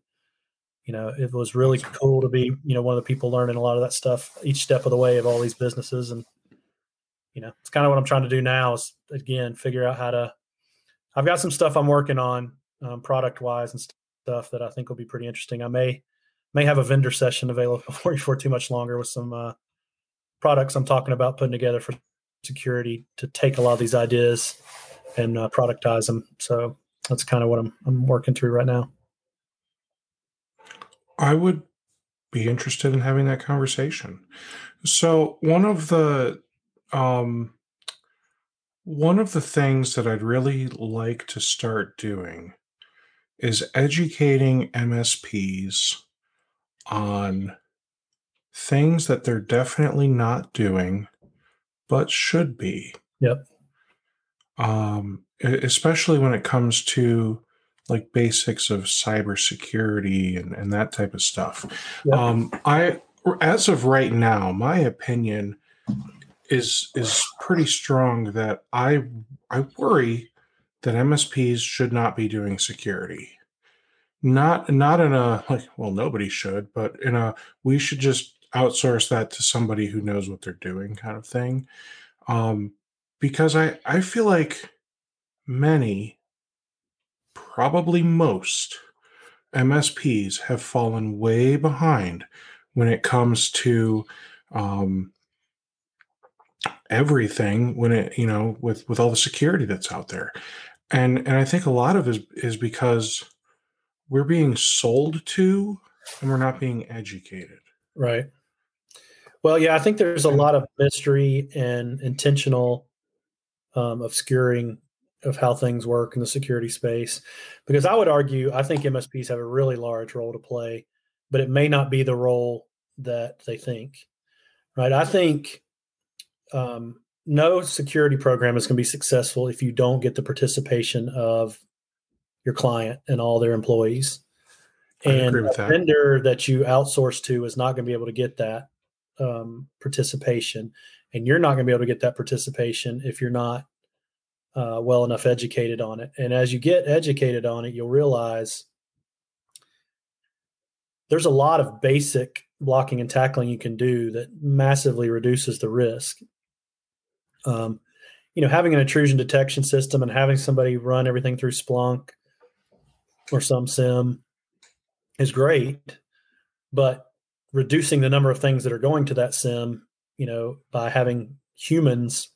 you know, it was really cool to be, you know, one of the people learning a lot of that stuff each step of the way of all these businesses. And, you know, it's kind of what I'm trying to do now is again, figure out how to, I've got some stuff I'm working on um, product wise and stuff that I think will be pretty interesting. I may, may have a vendor session available (laughs) for you for too much longer with some uh, products I'm talking about putting together for security to take a lot of these ideas and uh, productize them. So that's kind of what I'm, I'm working through right now. I would be interested in having that conversation. So one of the um, one of the things that I'd really like to start doing is educating MSPs on things that they're definitely not doing but should be. Yep. Um, especially when it comes to like basics of cybersecurity and, and that type of stuff. Yep. Um, I, as of right now, my opinion is is pretty strong that I I worry that MSPs should not be doing security. Not not in a (laughs) like well nobody should, but in a we should just outsource that to somebody who knows what they're doing kind of thing. Um, because I I feel like many probably most MSPs have fallen way behind when it comes to um, everything when it you know with with all the security that's out there. And and i think a lot of is is because we're being sold to and we're not being educated. Right well yeah i think there's a lot of mystery and intentional um, obscuring of how things work in the security space because i would argue i think msps have a really large role to play but it may not be the role that they think right? I think um, no security program is going to be successful if you don't get the participation of your client and all their employees. I and a that. vendor that you outsource to is not going to be able to get that um, participation and you're not going to be able to get that participation if you're not uh, well enough educated on it. And as you get educated on it, you'll realize there's a lot of basic blocking and tackling you can do that massively reduces the risk. Um, you know, having an intrusion detection system and having somebody run everything through Splunk or some SIEM is great, but reducing the number of things that are going to that SIEM, you know, by having humans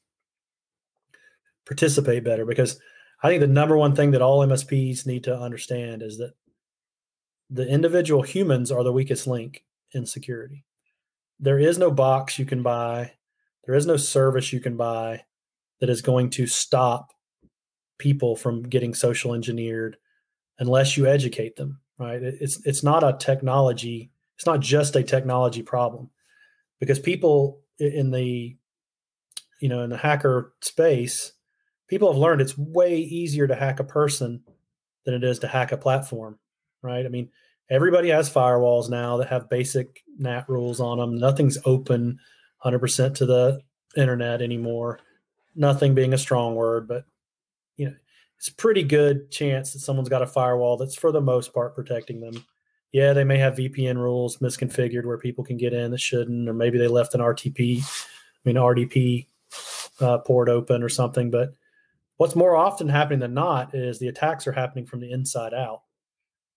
participate better because I think the number one thing that all MSPs need to understand is that the individual humans are the weakest link in security. There is no box you can buy, there is no service you can buy that is going to stop people from getting social engineered unless you educate them, right? It's it's not a technology, it's not just a technology problem. Because people in the you know, in the hacker space, people have learned it's way easier to hack a person than it is to hack a platform, right? I mean, everybody has firewalls now that have basic NAT rules on them. Nothing's open 100% to the internet anymore. Nothing being a strong word, but you know, it's pretty good chance that someone's got a firewall that's for the most part protecting them. Yeah, they may have VPN rules misconfigured where people can get in that shouldn't, or maybe they left an RTP, I mean RDP uh, port open or something, but What's more often happening than not is the attacks are happening from the inside out.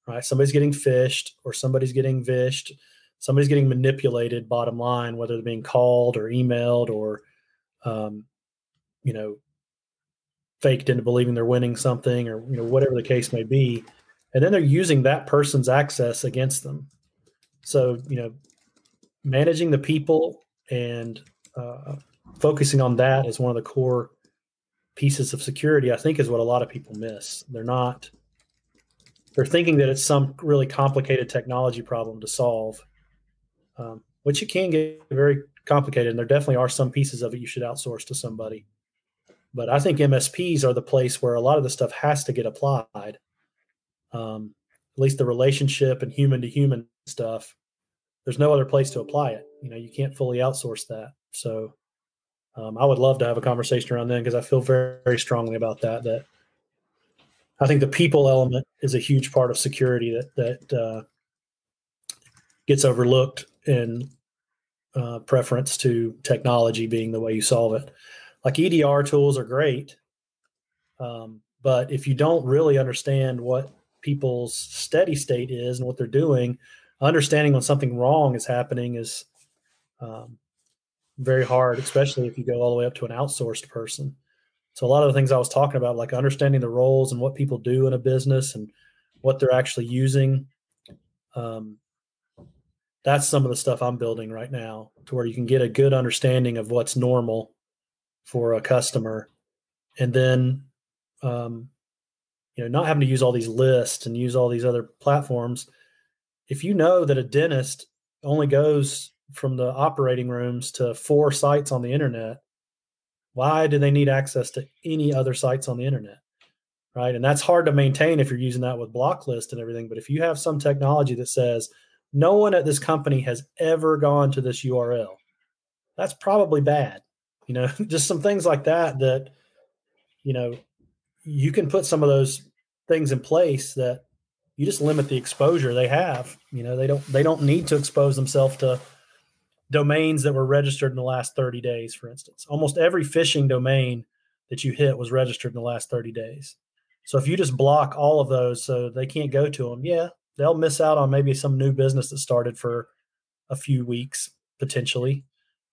Right? Somebody's getting phished or somebody's getting vished. Somebody's getting manipulated, bottom line, whether they're being called or emailed or, um, you know, faked into believing they're winning something or, you know, whatever the case may be. And then they're using that person's access against them. So, you know, managing the people and uh, focusing on that is one of the core – pieces of security, I think, is what a lot of people miss. They're not. They're thinking that it's some really complicated technology problem to solve, um, which it can get very complicated. And there definitely are some pieces of it you should outsource to somebody. But I think MSPs are the place where a lot of the stuff has to get applied. Um, at least the relationship and human to human stuff. There's no other place to apply it. You know, you can't fully outsource that. So um, I would love to have a conversation around then because I feel very, very strongly about that. That I think the people element is a huge part of security that that uh, gets overlooked in uh, preference to technology being the way you solve it. Like EDR tools are great, um, but if you don't really understand what people's steady state is and what they're doing, understanding when something wrong is happening is um, very hard, especially if you go all the way up to an outsourced person. So a lot of the things I was talking about, like understanding the roles and what people do in a business and what they're actually using, um, that's some of the stuff I'm building right now, to where you can get a good understanding of what's normal for a customer, and then um, you know not having to use all these lists and use all these other platforms. If you know that a dentist only goes from the operating rooms to four sites on the internet, why do they need access to any other sites on the internet? Right. And that's hard to maintain if you're using that with block list and everything. But if you have some technology that says no one at this company has ever gone to this URL, that's probably bad. You know, (laughs) just some things like that that, you know, you can put some of those things in place that you just limit the exposure they have. You know, they don't they don't need to expose themselves to domains that were registered in the last 30 days, for instance. Almost every phishing domain that you hit was registered in the last 30 days. So if you just block all of those so they can't go to them, yeah, they'll miss out on maybe some new business that started for a few weeks potentially.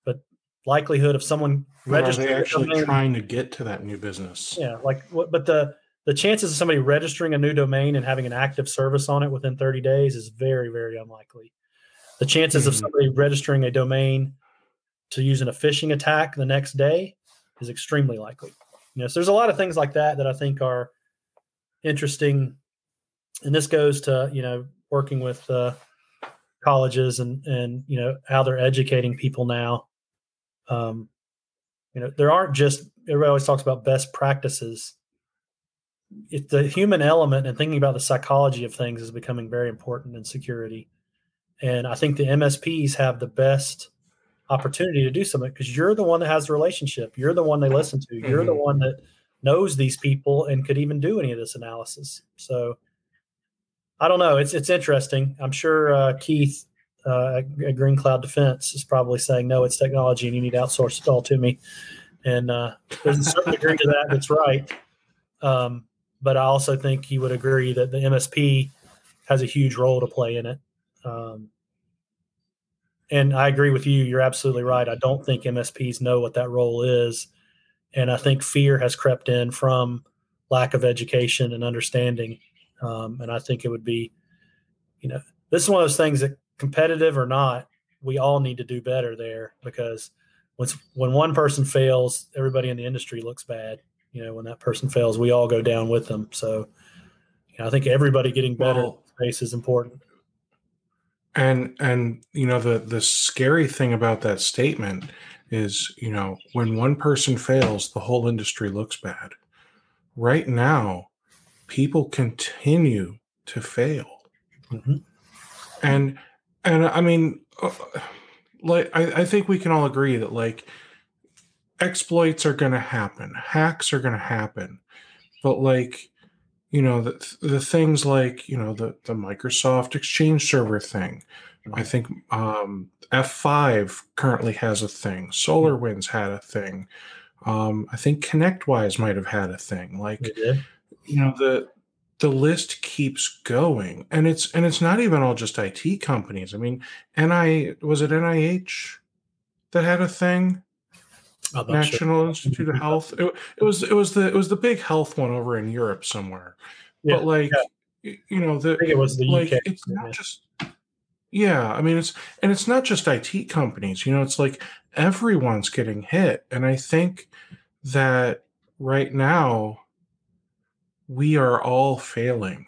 But likelihood of someone registering are they actually domain, trying to get to that new business? Yeah, like what but the the chances of somebody registering a new domain and having an active service on it within 30 days is very very unlikely. The chances mm-hmm. of somebody registering a domain to use in a phishing attack the next day is extremely likely. You know, so there's a lot of things like that that I think are interesting, and this goes to you know working with uh, colleges and and you know how they're educating people now. Um, you know, there aren't just everybody always talks about best practices. If the human element and thinking about the psychology of things is becoming very important in security. And I think the MSPs have the best opportunity to do something because you're the one that has the relationship. You're the one they listen to. You're mm-hmm. the one that knows these people and could even do any of this analysis. So I don't know. It's it's interesting. I'm sure uh, Keith uh, at Green Cloud Defense is probably saying, "No, it's technology, and you need to outsource it all to me." And uh, there's a certain degree to that. That's right. Um, but I also think you would agree that the MSP has a huge role to play in it. Um, and I agree with you. You're absolutely right. I don't think MSPs know what that role is. And I think fear has crept in from lack of education and understanding. Um, and I think it would be, you know, this is one of those things that competitive or not, we all need to do better there because when, when one person fails, everybody in the industry looks bad. You know, when that person fails, we all go down with them. So you know, I think everybody getting better well, space is important. And and you know the the scary thing about that statement is, you know, when one person fails, the whole industry looks bad. Right now, people continue to fail. Mm-hmm. And and I mean uh, like I, I think we can all agree that like exploits are going to happen hacks are going to happen but like you know the the things like you know the the Microsoft Exchange Server thing. I think um, F5 currently has a thing. SolarWinds had a thing. Um, I think ConnectWise might have had a thing. Like you know the the list keeps going, and it's and it's not even all just IT companies. I mean, NI was it NIH that had a thing? National sure. Institute of Health. It, it, was it was the it was the big health one over in Europe somewhere. Yeah, but like yeah. you know the it was the like UK. it's not just yeah, I mean it's and it's not just IT companies, you know, it's like everyone's getting hit. And I think that right now we are all failing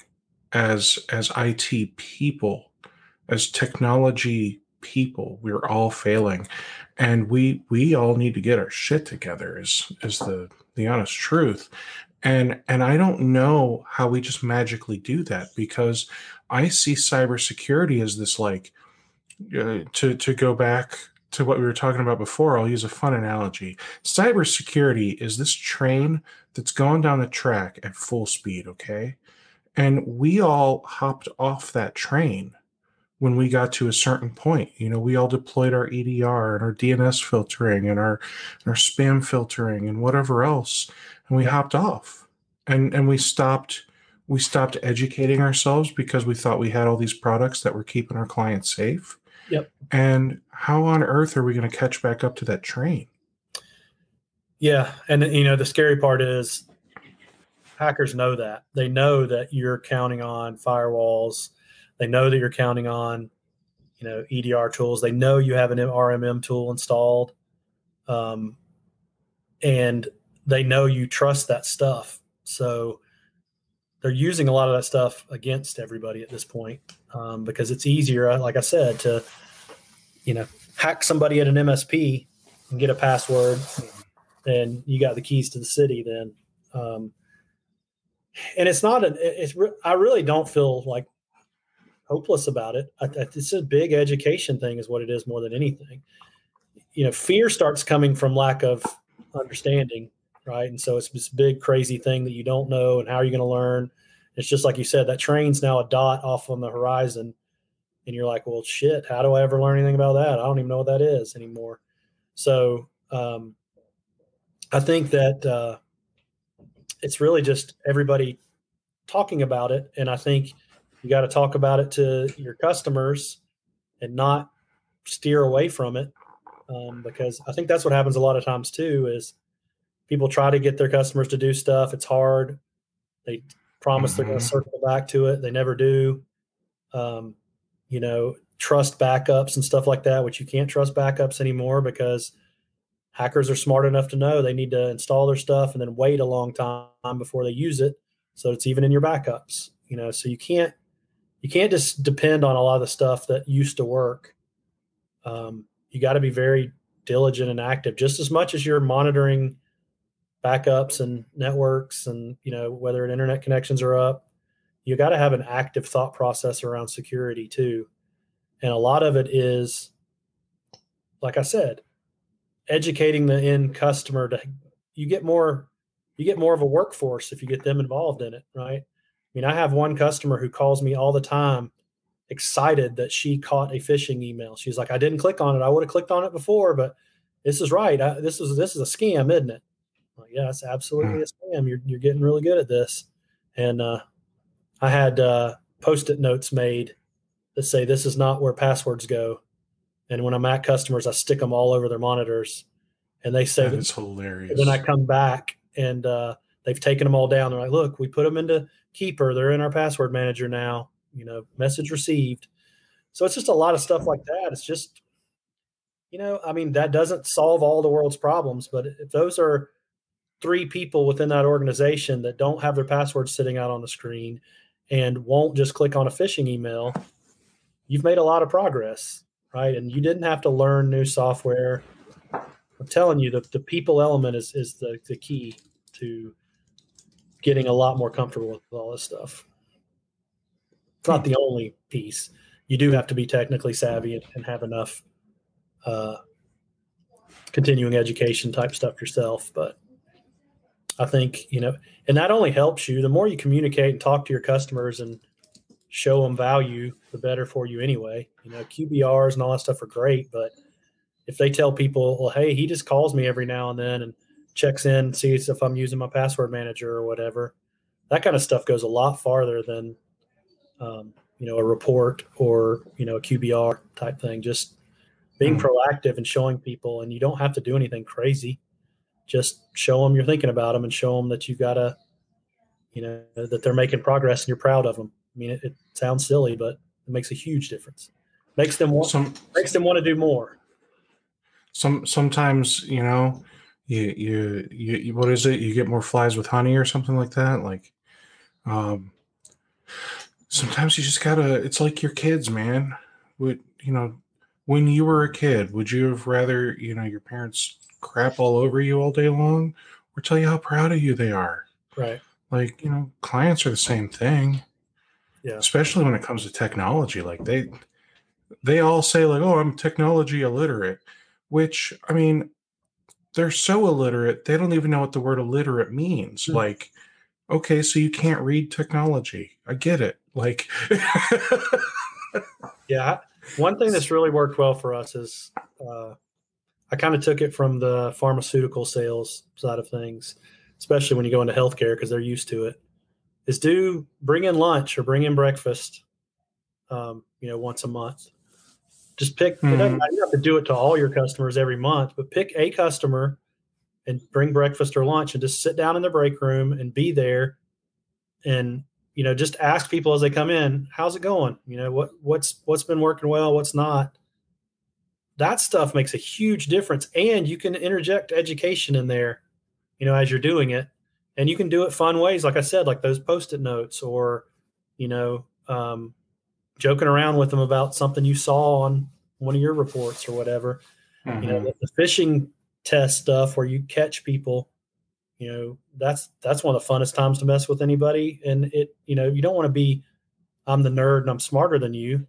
as as IT people, as technology people. We're all failing, and we we all need to get our shit together. Is is the the honest truth, and and I don't know how we just magically do that because I see cybersecurity as this like uh, to to go back to what we were talking about before, I'll use a fun analogy. Cybersecurity is this train that's going down the track at full speed, okay? And we all hopped off that train when we got to a certain point. You know, we all deployed our EDR and our DNS filtering and our our spam filtering and whatever else, and we hopped off. And and we stopped we stopped educating ourselves because we thought we had all these products that were keeping our clients safe. Yep. And how on earth are we going to catch back up to that train? Yeah, and you know the scary part is hackers know that. They know that you're counting on firewalls. They know that you're counting on, you know, EDR tools. They know you have an RMM tool installed, um, and they know you trust that stuff. So they're using a lot of that stuff against everybody at this point um, because it's easier, like I said, to you know hack somebody at an MSP and get a password, and you got the keys to the city. Then um, and it's not an it's i really don't feel like hopeless about it. I, it's a big education thing is what it is more than anything. You know fear starts coming from lack of understanding right? And so it's this big crazy thing that you don't know and how are you going to learn? It's just like you said that train's now a dot off on the horizon and you're like well shit how do i ever learn anything about that? I don't even know what that is anymore. So um, i think that uh, it's really just everybody talking about it. And I think you got to talk about it to your customers and not steer away from it. Um, because I think that's what happens a lot of times too is people try to get their customers to do stuff. It's hard. They promise mm-hmm. they're going to circle back to it. They never do. Um, you know, trust backups and stuff like that, which you can't trust backups anymore because – hackers are smart enough to know they need to install their stuff and then wait a long time before they use it so it's even in your backups you know so you can't you can't just depend on a lot of the stuff that used to work. Um, you got to be very diligent and active just as much as you're monitoring backups and networks and you know whether internet connections are up. You got to have an active thought process around security too. And a lot of it is like i said educating the end customer to you get more you get more of a workforce if you get them involved in it right mean i have one customer who calls me all the time excited that she caught a phishing email. She's like i didn't click on it. I would have clicked on it before but this is right. I, this is this is a scam isn't it? Like, yeah it's absolutely hmm. a scam. You're, you're getting really good at this. And uh, i had uh, post-it notes made that say this is not where passwords go. And when I'm at customers, I stick them all over their monitors, and they say that is hilarious. Then I come back and uh, they've taken them all down. They're like, "Look, we put them into Keeper. They're in our password manager now. You know, message received." So it's just a lot of stuff like that. It's just, you know, I mean, that doesn't solve all the world's problems, but if those are three people within that organization that don't have their passwords sitting out on the screen and won't just click on a phishing email, you've made a lot of progress right? And you didn't have to learn new software. I'm telling you, the, the people element is, is the, the key to getting a lot more comfortable with all this stuff. It's not the only piece. You do have to be technically savvy and, and have enough uh, continuing education type stuff yourself. But I think, you know, and that only helps you the more you communicate and talk to your customers and show them value, the better for you anyway. You know, QBRs and all that stuff are great, but if they tell people, well, hey, he just calls me every now and then and checks in, sees if I'm using my password manager or whatever, that kind of stuff goes a lot farther than, um, you know, a report or, you know, a QBR type thing. Just being mm-hmm. proactive and showing people, and you don't have to do anything crazy. Just show them you're thinking about them and show them that you've got to, you know, that they're making progress and you're proud of them. I mean, it, it sounds silly, but it makes a huge difference. Makes them want some, makes them want to do more. Some sometimes you know you, you you what is it? You get more flies with honey or something like that. Like, um, sometimes you just gotta. It's like your kids, man. Would you know? When you were a kid, would you have rather you know your parents crap all over you all day long, or tell you how proud of you they are? Right. Like you know, clients are the same thing. Yeah. Especially when it comes to technology, like they they all say like, "Oh, I'm technology illiterate," which I mean, they're so illiterate they don't even know what the word illiterate means. Hmm. Like, okay, so you can't read technology. I get it. Like, (laughs) Yeah. One thing that's really worked well for us is uh, I kind of took it from the pharmaceutical sales side of things, especially when you go into healthcare because they're used to it. Is do bring in lunch or bring in breakfast, um, you know, once a month. Just pick. It doesn't Mhm. you don't have to do it to all your customers every month, but pick a customer and bring breakfast or lunch and just sit down in the break room and be there and you know just ask people as they come in how's it going you know what what's what's been working well what's not that stuff makes a huge difference and you can interject education in there you know as you're doing it and you can do it fun ways like i said like those post-it notes or you know um, joking around with them about something you saw on one of your reports or whatever. You know Mhm. the, the phishing test stuff where you catch people you know that's that's one of the funnest times to mess with anybody. And it you know you don't want to be i'm the nerd and i'm smarter than you.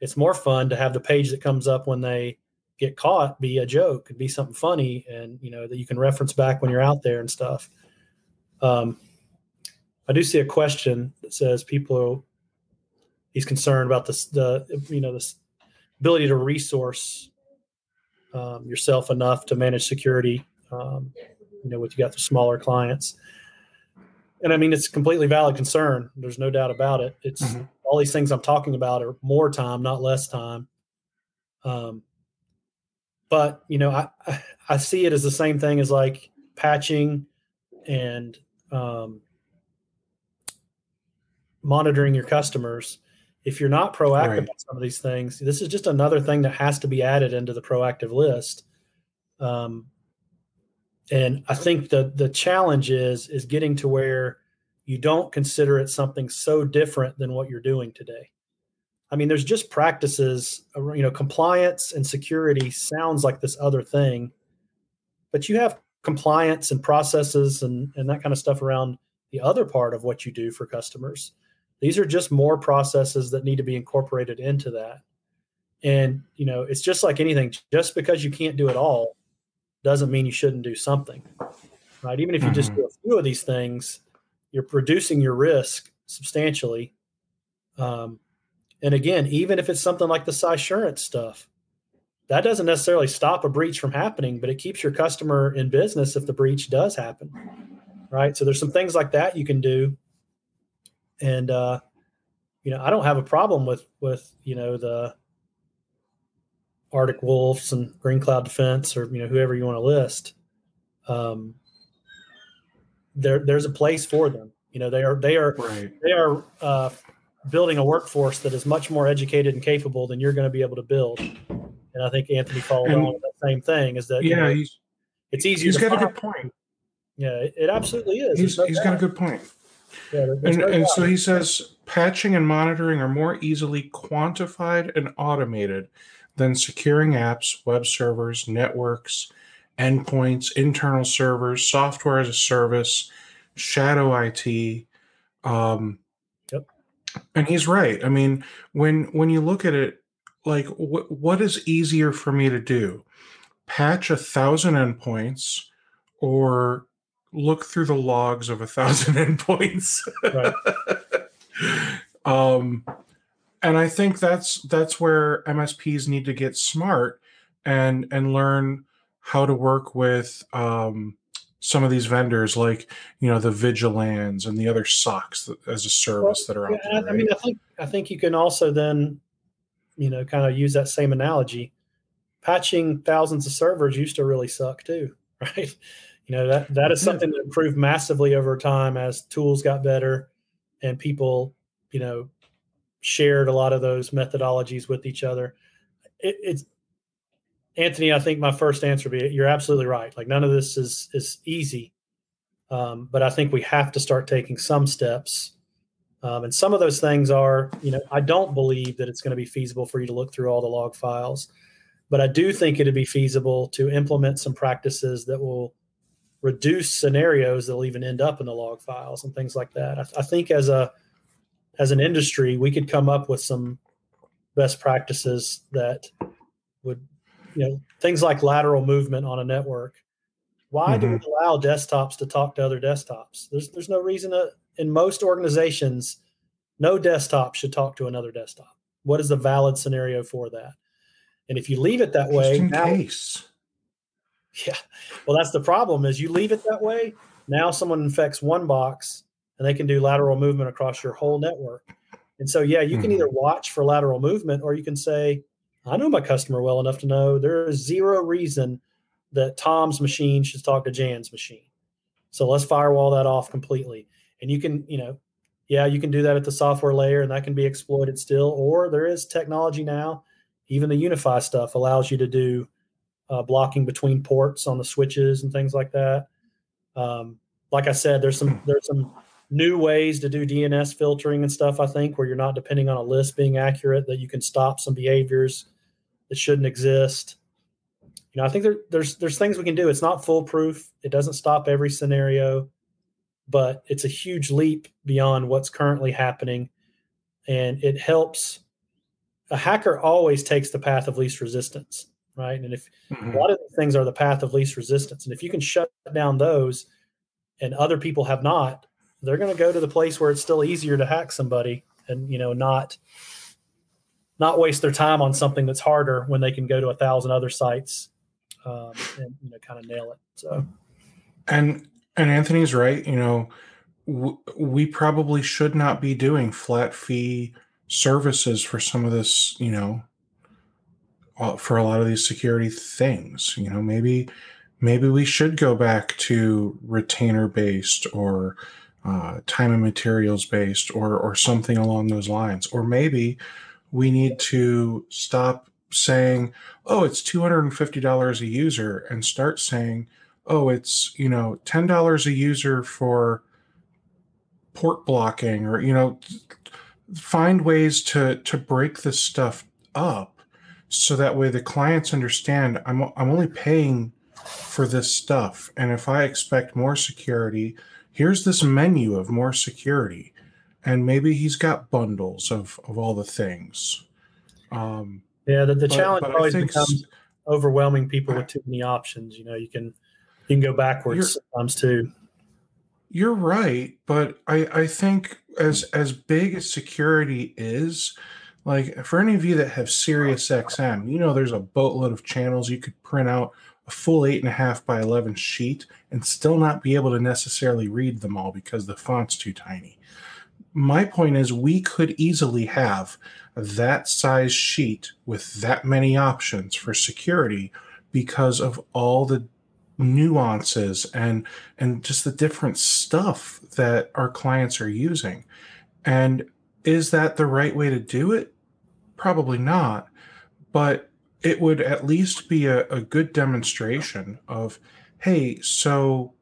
It's more fun to have the page that comes up when they get caught be a joke and be something funny and you know that you can reference back when you're out there and stuff. Um, i do see a question that says people he's concerned about this the you know this ability to resource um, yourself enough to manage security um, you know, with you got the smaller clients. And I mean, it's a completely valid concern. There's no doubt about it. It's Mhm. all these things I'm talking about are more time, not less time. Um, but you know, I, I I see it as the same thing as like patching and um, monitoring your customers. If you're not proactive Right. on some of these things, this is just another thing that has to be added into the proactive list. Um, and I think the the challenge is is getting to where you don't consider it something so different than what you're doing today. I mean, there's just practices, you know, compliance and security sounds like this other thing, but you have compliance and processes and, and that kind of stuff around the other part of what you do for customers. These are just more processes that need to be incorporated into that. And, you know, it's just like anything, just because you can't do it all doesn't mean you shouldn't do something, right? Even if you just Mhm. do a few of these things, you're reducing your risk substantially. Um, and again, even if it's something like the Cysurance stuff, that doesn't necessarily stop a breach from happening, but it keeps your customer in business if the breach does happen, right? So there's some things like that you can do, and uh, you know, I don't have a problem with with you know the Arctic Wolves and Green Cloud Defense or you know whoever you want to list. Um, there, there's a place for them. You know, they are they are right. they are uh, building a workforce that is much more educated and capable than you're going to be able to build. And I think Anthony followed And- on with that same thing. Is that you Yeah, know, he's it's easier. he's got a good point. Yeah, it, it absolutely is. He's, no he's got a good point. Yeah, And, and so he says patching and monitoring are more easily quantified and automated than securing apps, web servers, networks, endpoints, internal servers, software as a service, shadow IT. Um, Yep. And he's right. I mean, when when you look at it, like what what is easier for me to do? Patch a thousand endpoints or look through the logs of a thousand (laughs) endpoints. Right. (laughs) um, and I think that's that's where MSPs need to get smart and and learn how to work with um, some of these vendors, like you know the Vigilans and the other SOCs that, as a service that are out Yeah, there. I mean. I think I think you can also then, you know, kind of use that same analogy. Patching thousands of servers used to really suck too, (laughs) right? You know that that is something that improved massively over time as tools got better, and people, you know, shared a lot of those methodologies with each other. It, it's Anthony, I think my first answer be you're absolutely right. Like none of this is is easy, um, but I think we have to start taking some steps. Um, and some of those things are, you know, I don't believe that it's going to be feasible for you to look through all the log files, but I do think it'd be feasible to implement some practices that will reduce scenarios that'll even end up in the log files and things like that. I, I think as a as an industry, we could come up with some best practices that would, you know, things like lateral movement on a network. Why mm-hmm. do we allow desktops to talk to other desktops? There's there's no reason to, in most organizations, no desktop should talk to another desktop. What is the valid scenario for that? And if you leave it that way, now, case. (laughs) Yeah. Well, that's the problem is you leave it that way. Now someone infects one box and they can do lateral movement across your whole network. And so, yeah, you can mm-hmm. either watch for lateral movement or you can say, I know my customer well enough to know there is zero reason that Tom's machine should talk to Jan's machine. So let's firewall that off completely. And you can, you know, yeah, you can do that at the software layer and that can be exploited still. Or there is technology now, even the UniFi stuff allows you to do uh, blocking between ports on the switches and things like that. Um, like I said, there's some there's some new ways to do DNS filtering and stuff. I think where you're not depending on a list being accurate, that you can stop some behaviors that shouldn't exist. You know, I think there, there's there's things we can do. It's not foolproof. It doesn't stop every scenario, but it's a huge leap beyond what's currently happening, and it helps. A hacker always takes the path of least resistance, right? And if mm-hmm. a lot of these things are the path of least resistance, and if you can shut down those, and other people have not, they're going to go to the place where it's still easier to hack somebody and you know not not waste their time on something that's harder when they can go to a thousand other sites um, and you know kind of nail it so and and anthony's right you know w- we probably should not be doing flat fee services for some of this you know for a lot of these security things you know maybe maybe we should go back to retainer based or uh, time and materials based or or something along those lines. Or maybe we need to stop saying oh it's $250 a user and start saying oh it's you know $10 a user for port blocking or you know find ways to to break this stuff up so that way the clients understand I'm I'm only paying for this stuff. And if I expect more security here's this menu of more security. And maybe he's got bundles of, of all the things. Um, yeah the, the but, challenge but always becomes overwhelming people with too many options. You know you can you can go backwards sometimes too. You're right but i i think as as big as security is like for any of you that have Sirius XM, you know there's a boatload of channels you could print out a full eight and a half by 11 sheet and still not be able to necessarily read them all because the font's too tiny. My point is, we could easily have that size sheet with that many options for security because of all the nuances and and just the different stuff that our clients are using. And is that the right way to do it? Probably not. But it would at least be a, a good demonstration of, hey, so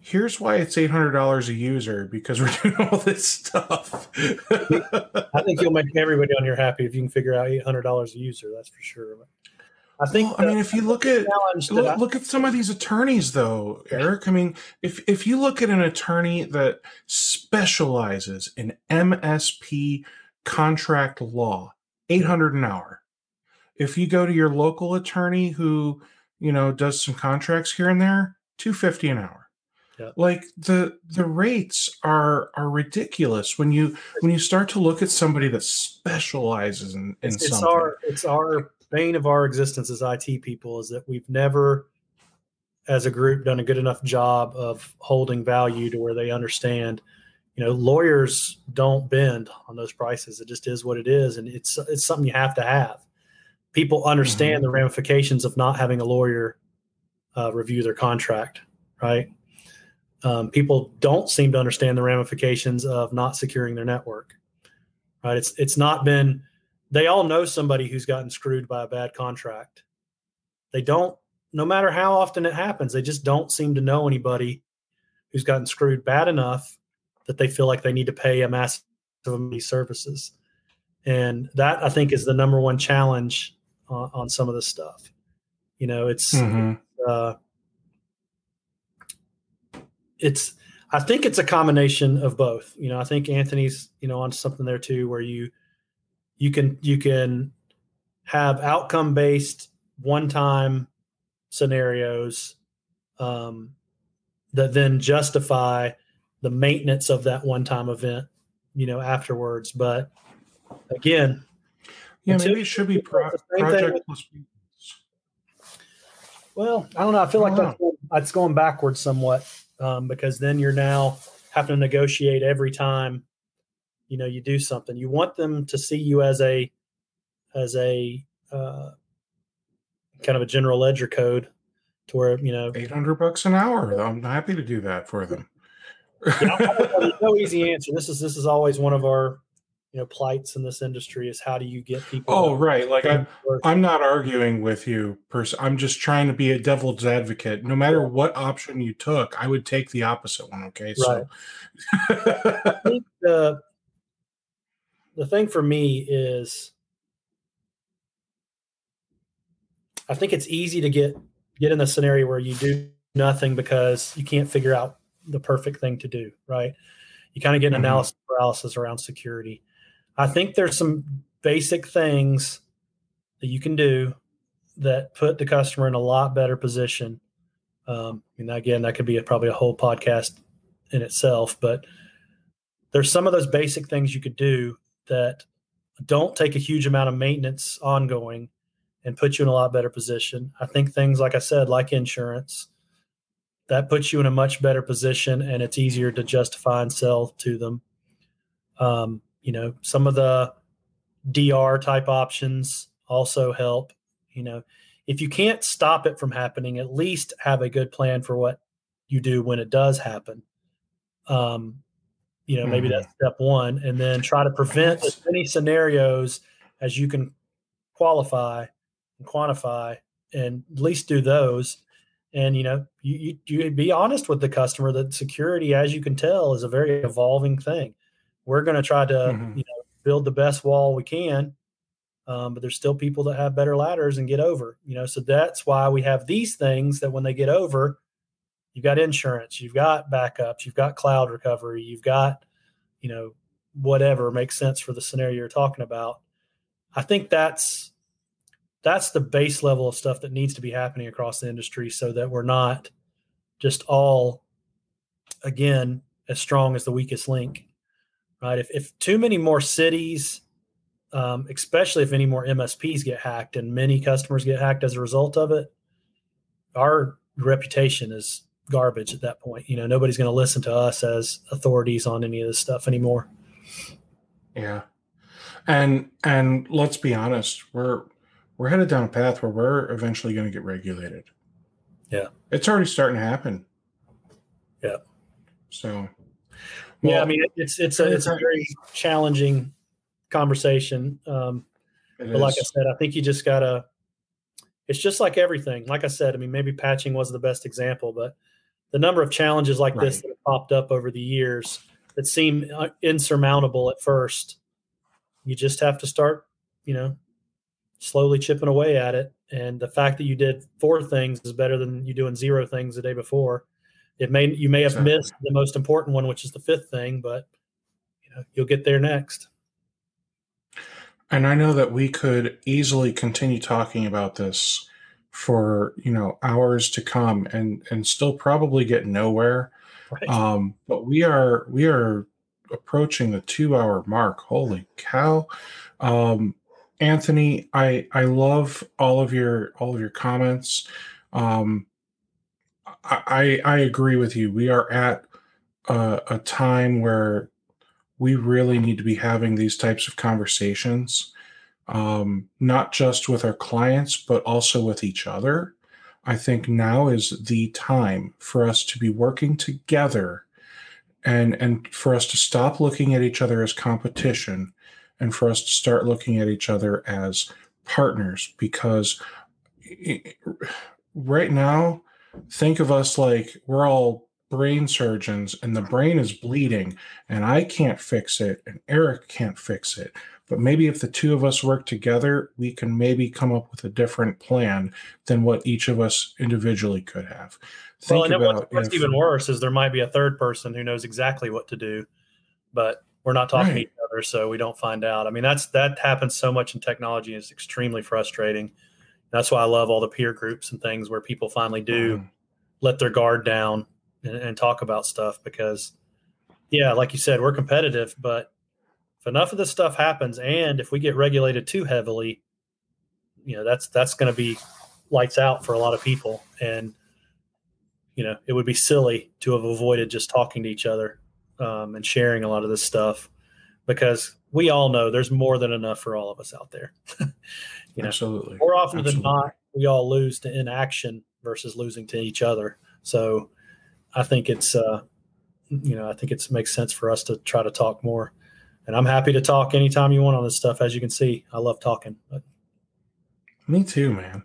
here's why it's eight hundred dollars a user because we're (laughs) doing all this stuff. (laughs) I think you'll make everybody on here happy if you can figure out eight hundred dollars a user. That's for sure. I think. Well, the, I mean, if you look at look, I, look, at some of these attorneys, though, Eric. I mean, if if you look at an attorney that specializes in MSP contract law, eight hundred an hour if you go to your local attorney who you know does some contracts here and there 250 an hour yeah. like the the rates are are ridiculous when you when you start to look at somebody that specializes in, in it's, something. it's our it's our bane of our existence as IT people is that we've never as a group done a good enough job of holding value to where they understand you know lawyers don't bend on those prices it just is what it is and it's it's something you have to have people understand mm-hmm. the ramifications of not having a lawyer uh, review their contract, right? Um, people don't seem to understand the ramifications of not securing their network, right? It's it's not been. They all know somebody who's gotten screwed by a bad contract, they don't no matter how often it happens they just don't seem to know anybody who's gotten screwed bad enough that they feel like they need to pay a massive amount of these services and that i think is the number one challenge on, on some of this stuff you know it's Mm-hmm. uh, it's I think it's a combination of both. You know, I think Anthony's you know on something there too, where you you can you can have outcome based one time scenarios um, that then justify the maintenance of that one time event. You know, afterwards, but again, Yeah, maybe it should be pro- project with- Well, I don't know. I feel like Wow. that's, going- that's going backwards somewhat um, because then you're now having to negotiate every time you know you do something. You want them to see you as a as a uh, kind of a general ledger code to where you know Eight hundred bucks an hour. I'm happy to do that for them. There's no easy answer. This is this is always one of our you know plights in this industry is how do you get people? oh, right. Like I, work? I'm not arguing with you. Pers- I'm just trying to be a devil's advocate. No matter what option you took, I would take the opposite one. Okay, so I (laughs) think the the thing for me is I think it's easy to get get in the scenario where you do nothing because you can't figure out the perfect thing to do, right? You kind of get an Mhm. analysis paralysis around security. I think there's some basic things that you can do that put the customer in a lot better position. Um, and again, that could be a, probably a whole podcast in itself, but there's some of those basic things you could do that don't take a huge amount of maintenance ongoing and put you in a lot better position. I think things like I said, like insurance, that puts you in a much better position and it's easier to justify and sell to them. Um, you know, some of the DR type options also help. You know, if you can't stop it from happening, at least have a good plan for what you do when it does happen. Um, you know, maybe Mhm. that's step one, and then try to prevent as many scenarios as you can qualify and quantify, and at least do those. And you know, you, you you be honest with the customer that security, as you can tell, is a very evolving thing. We're going to try to Mhm. you know build the best wall we can, um, but there's still people that have better ladders and get over. You know, so that's why we have these things that when they get over, you've got insurance, you've got backups, you've got cloud recovery, you've got, you know, whatever makes sense for the scenario you're talking about. I think that's that's the base level of stuff that needs to be happening across the industry so that we're not just all again as strong as the weakest link. Right. If if too many more cities um, especially if any more MSPs get hacked and many customers get hacked as a result of it, our reputation is garbage at that point. You know, nobody's going to listen to us as authorities on any of this stuff anymore. Yeah. And and let's be honest, we're we're headed down a path where we're eventually going to get regulated. Yeah. It's already starting to happen. Yeah. So yeah, I mean, it's it's a it's a very challenging conversation. Um, but like I said, I think you just gotta. It's just like everything. Like I said, I mean, maybe patching was the best example, but the number of challenges like this that have popped up over the years that seem uh, insurmountable at first, you just have to start, you know, slowly chipping away at it. And the fact that you did four things is better than you doing zero things the day before. It may you may have Exactly. missed the most important one, which is the fifth thing, but you know you'll get there next. And I know that we could easily continue talking about this for, you know, hours to come and and still probably get nowhere. Right. Um, but we are we are approaching the two hour mark. Holy cow. Um, Anthony, I I love all of your all of your comments. Um, I I agree with you. We are at a, a time where we really need to be having these types of conversations, um, not just with our clients, but also with each other. I think now is the time for us to be working together and and for us to stop looking at each other as competition and for us to start looking at each other as partners because right now, think of us like we're all brain surgeons and the brain is bleeding and I can't fix it and Eric can't fix it. But maybe if the two of us work together, we can maybe come up with a different plan than what each of us individually could have. Think well, and what's, what's if, even worse is there might be a third person who knows exactly what to do, but we're not talking right. Other, so we don't find out. I mean, that's that happens so much in technology. It's extremely frustrating. That's why I love all the peer groups and things where people finally do mm. let their guard down and, and talk about stuff because, yeah, like you said, we're competitive, but if enough of this stuff happens, and if we get regulated too heavily, you know, that's that's going to be lights out for a lot of people, and you know, it would be silly to have avoided just talking to each other um, and sharing a lot of this stuff because we all know there's more than enough for all of us out there. (laughs) you know, Absolutely. More often Absolutely. than not, we all lose to inaction versus losing to each other. So I think it's, uh, you know, I think it makes sense for us to try to talk more. And I'm happy to talk anytime you want on this stuff. As you can see, I love talking. But. Me too, man.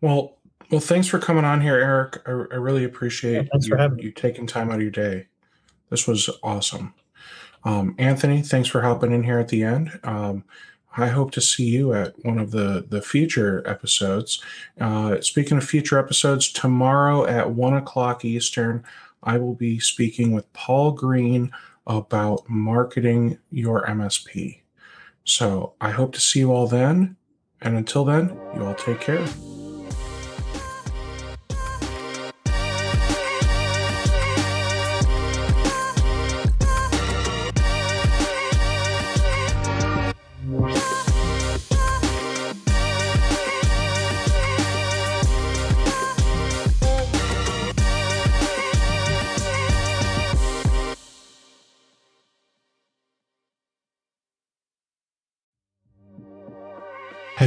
Well, well, thanks for coming on here, Eric. I, I really appreciate yeah, you, you taking time out of your day. This was awesome. Um, Anthony, thanks for hopping in here at the end. Um, I hope to see you at one of the the future episodes. Uh, speaking of future episodes, tomorrow at one o'clock Eastern, I will be speaking with Paul Green about marketing your MSP. So I hope to see you all then. And until then, you all take care.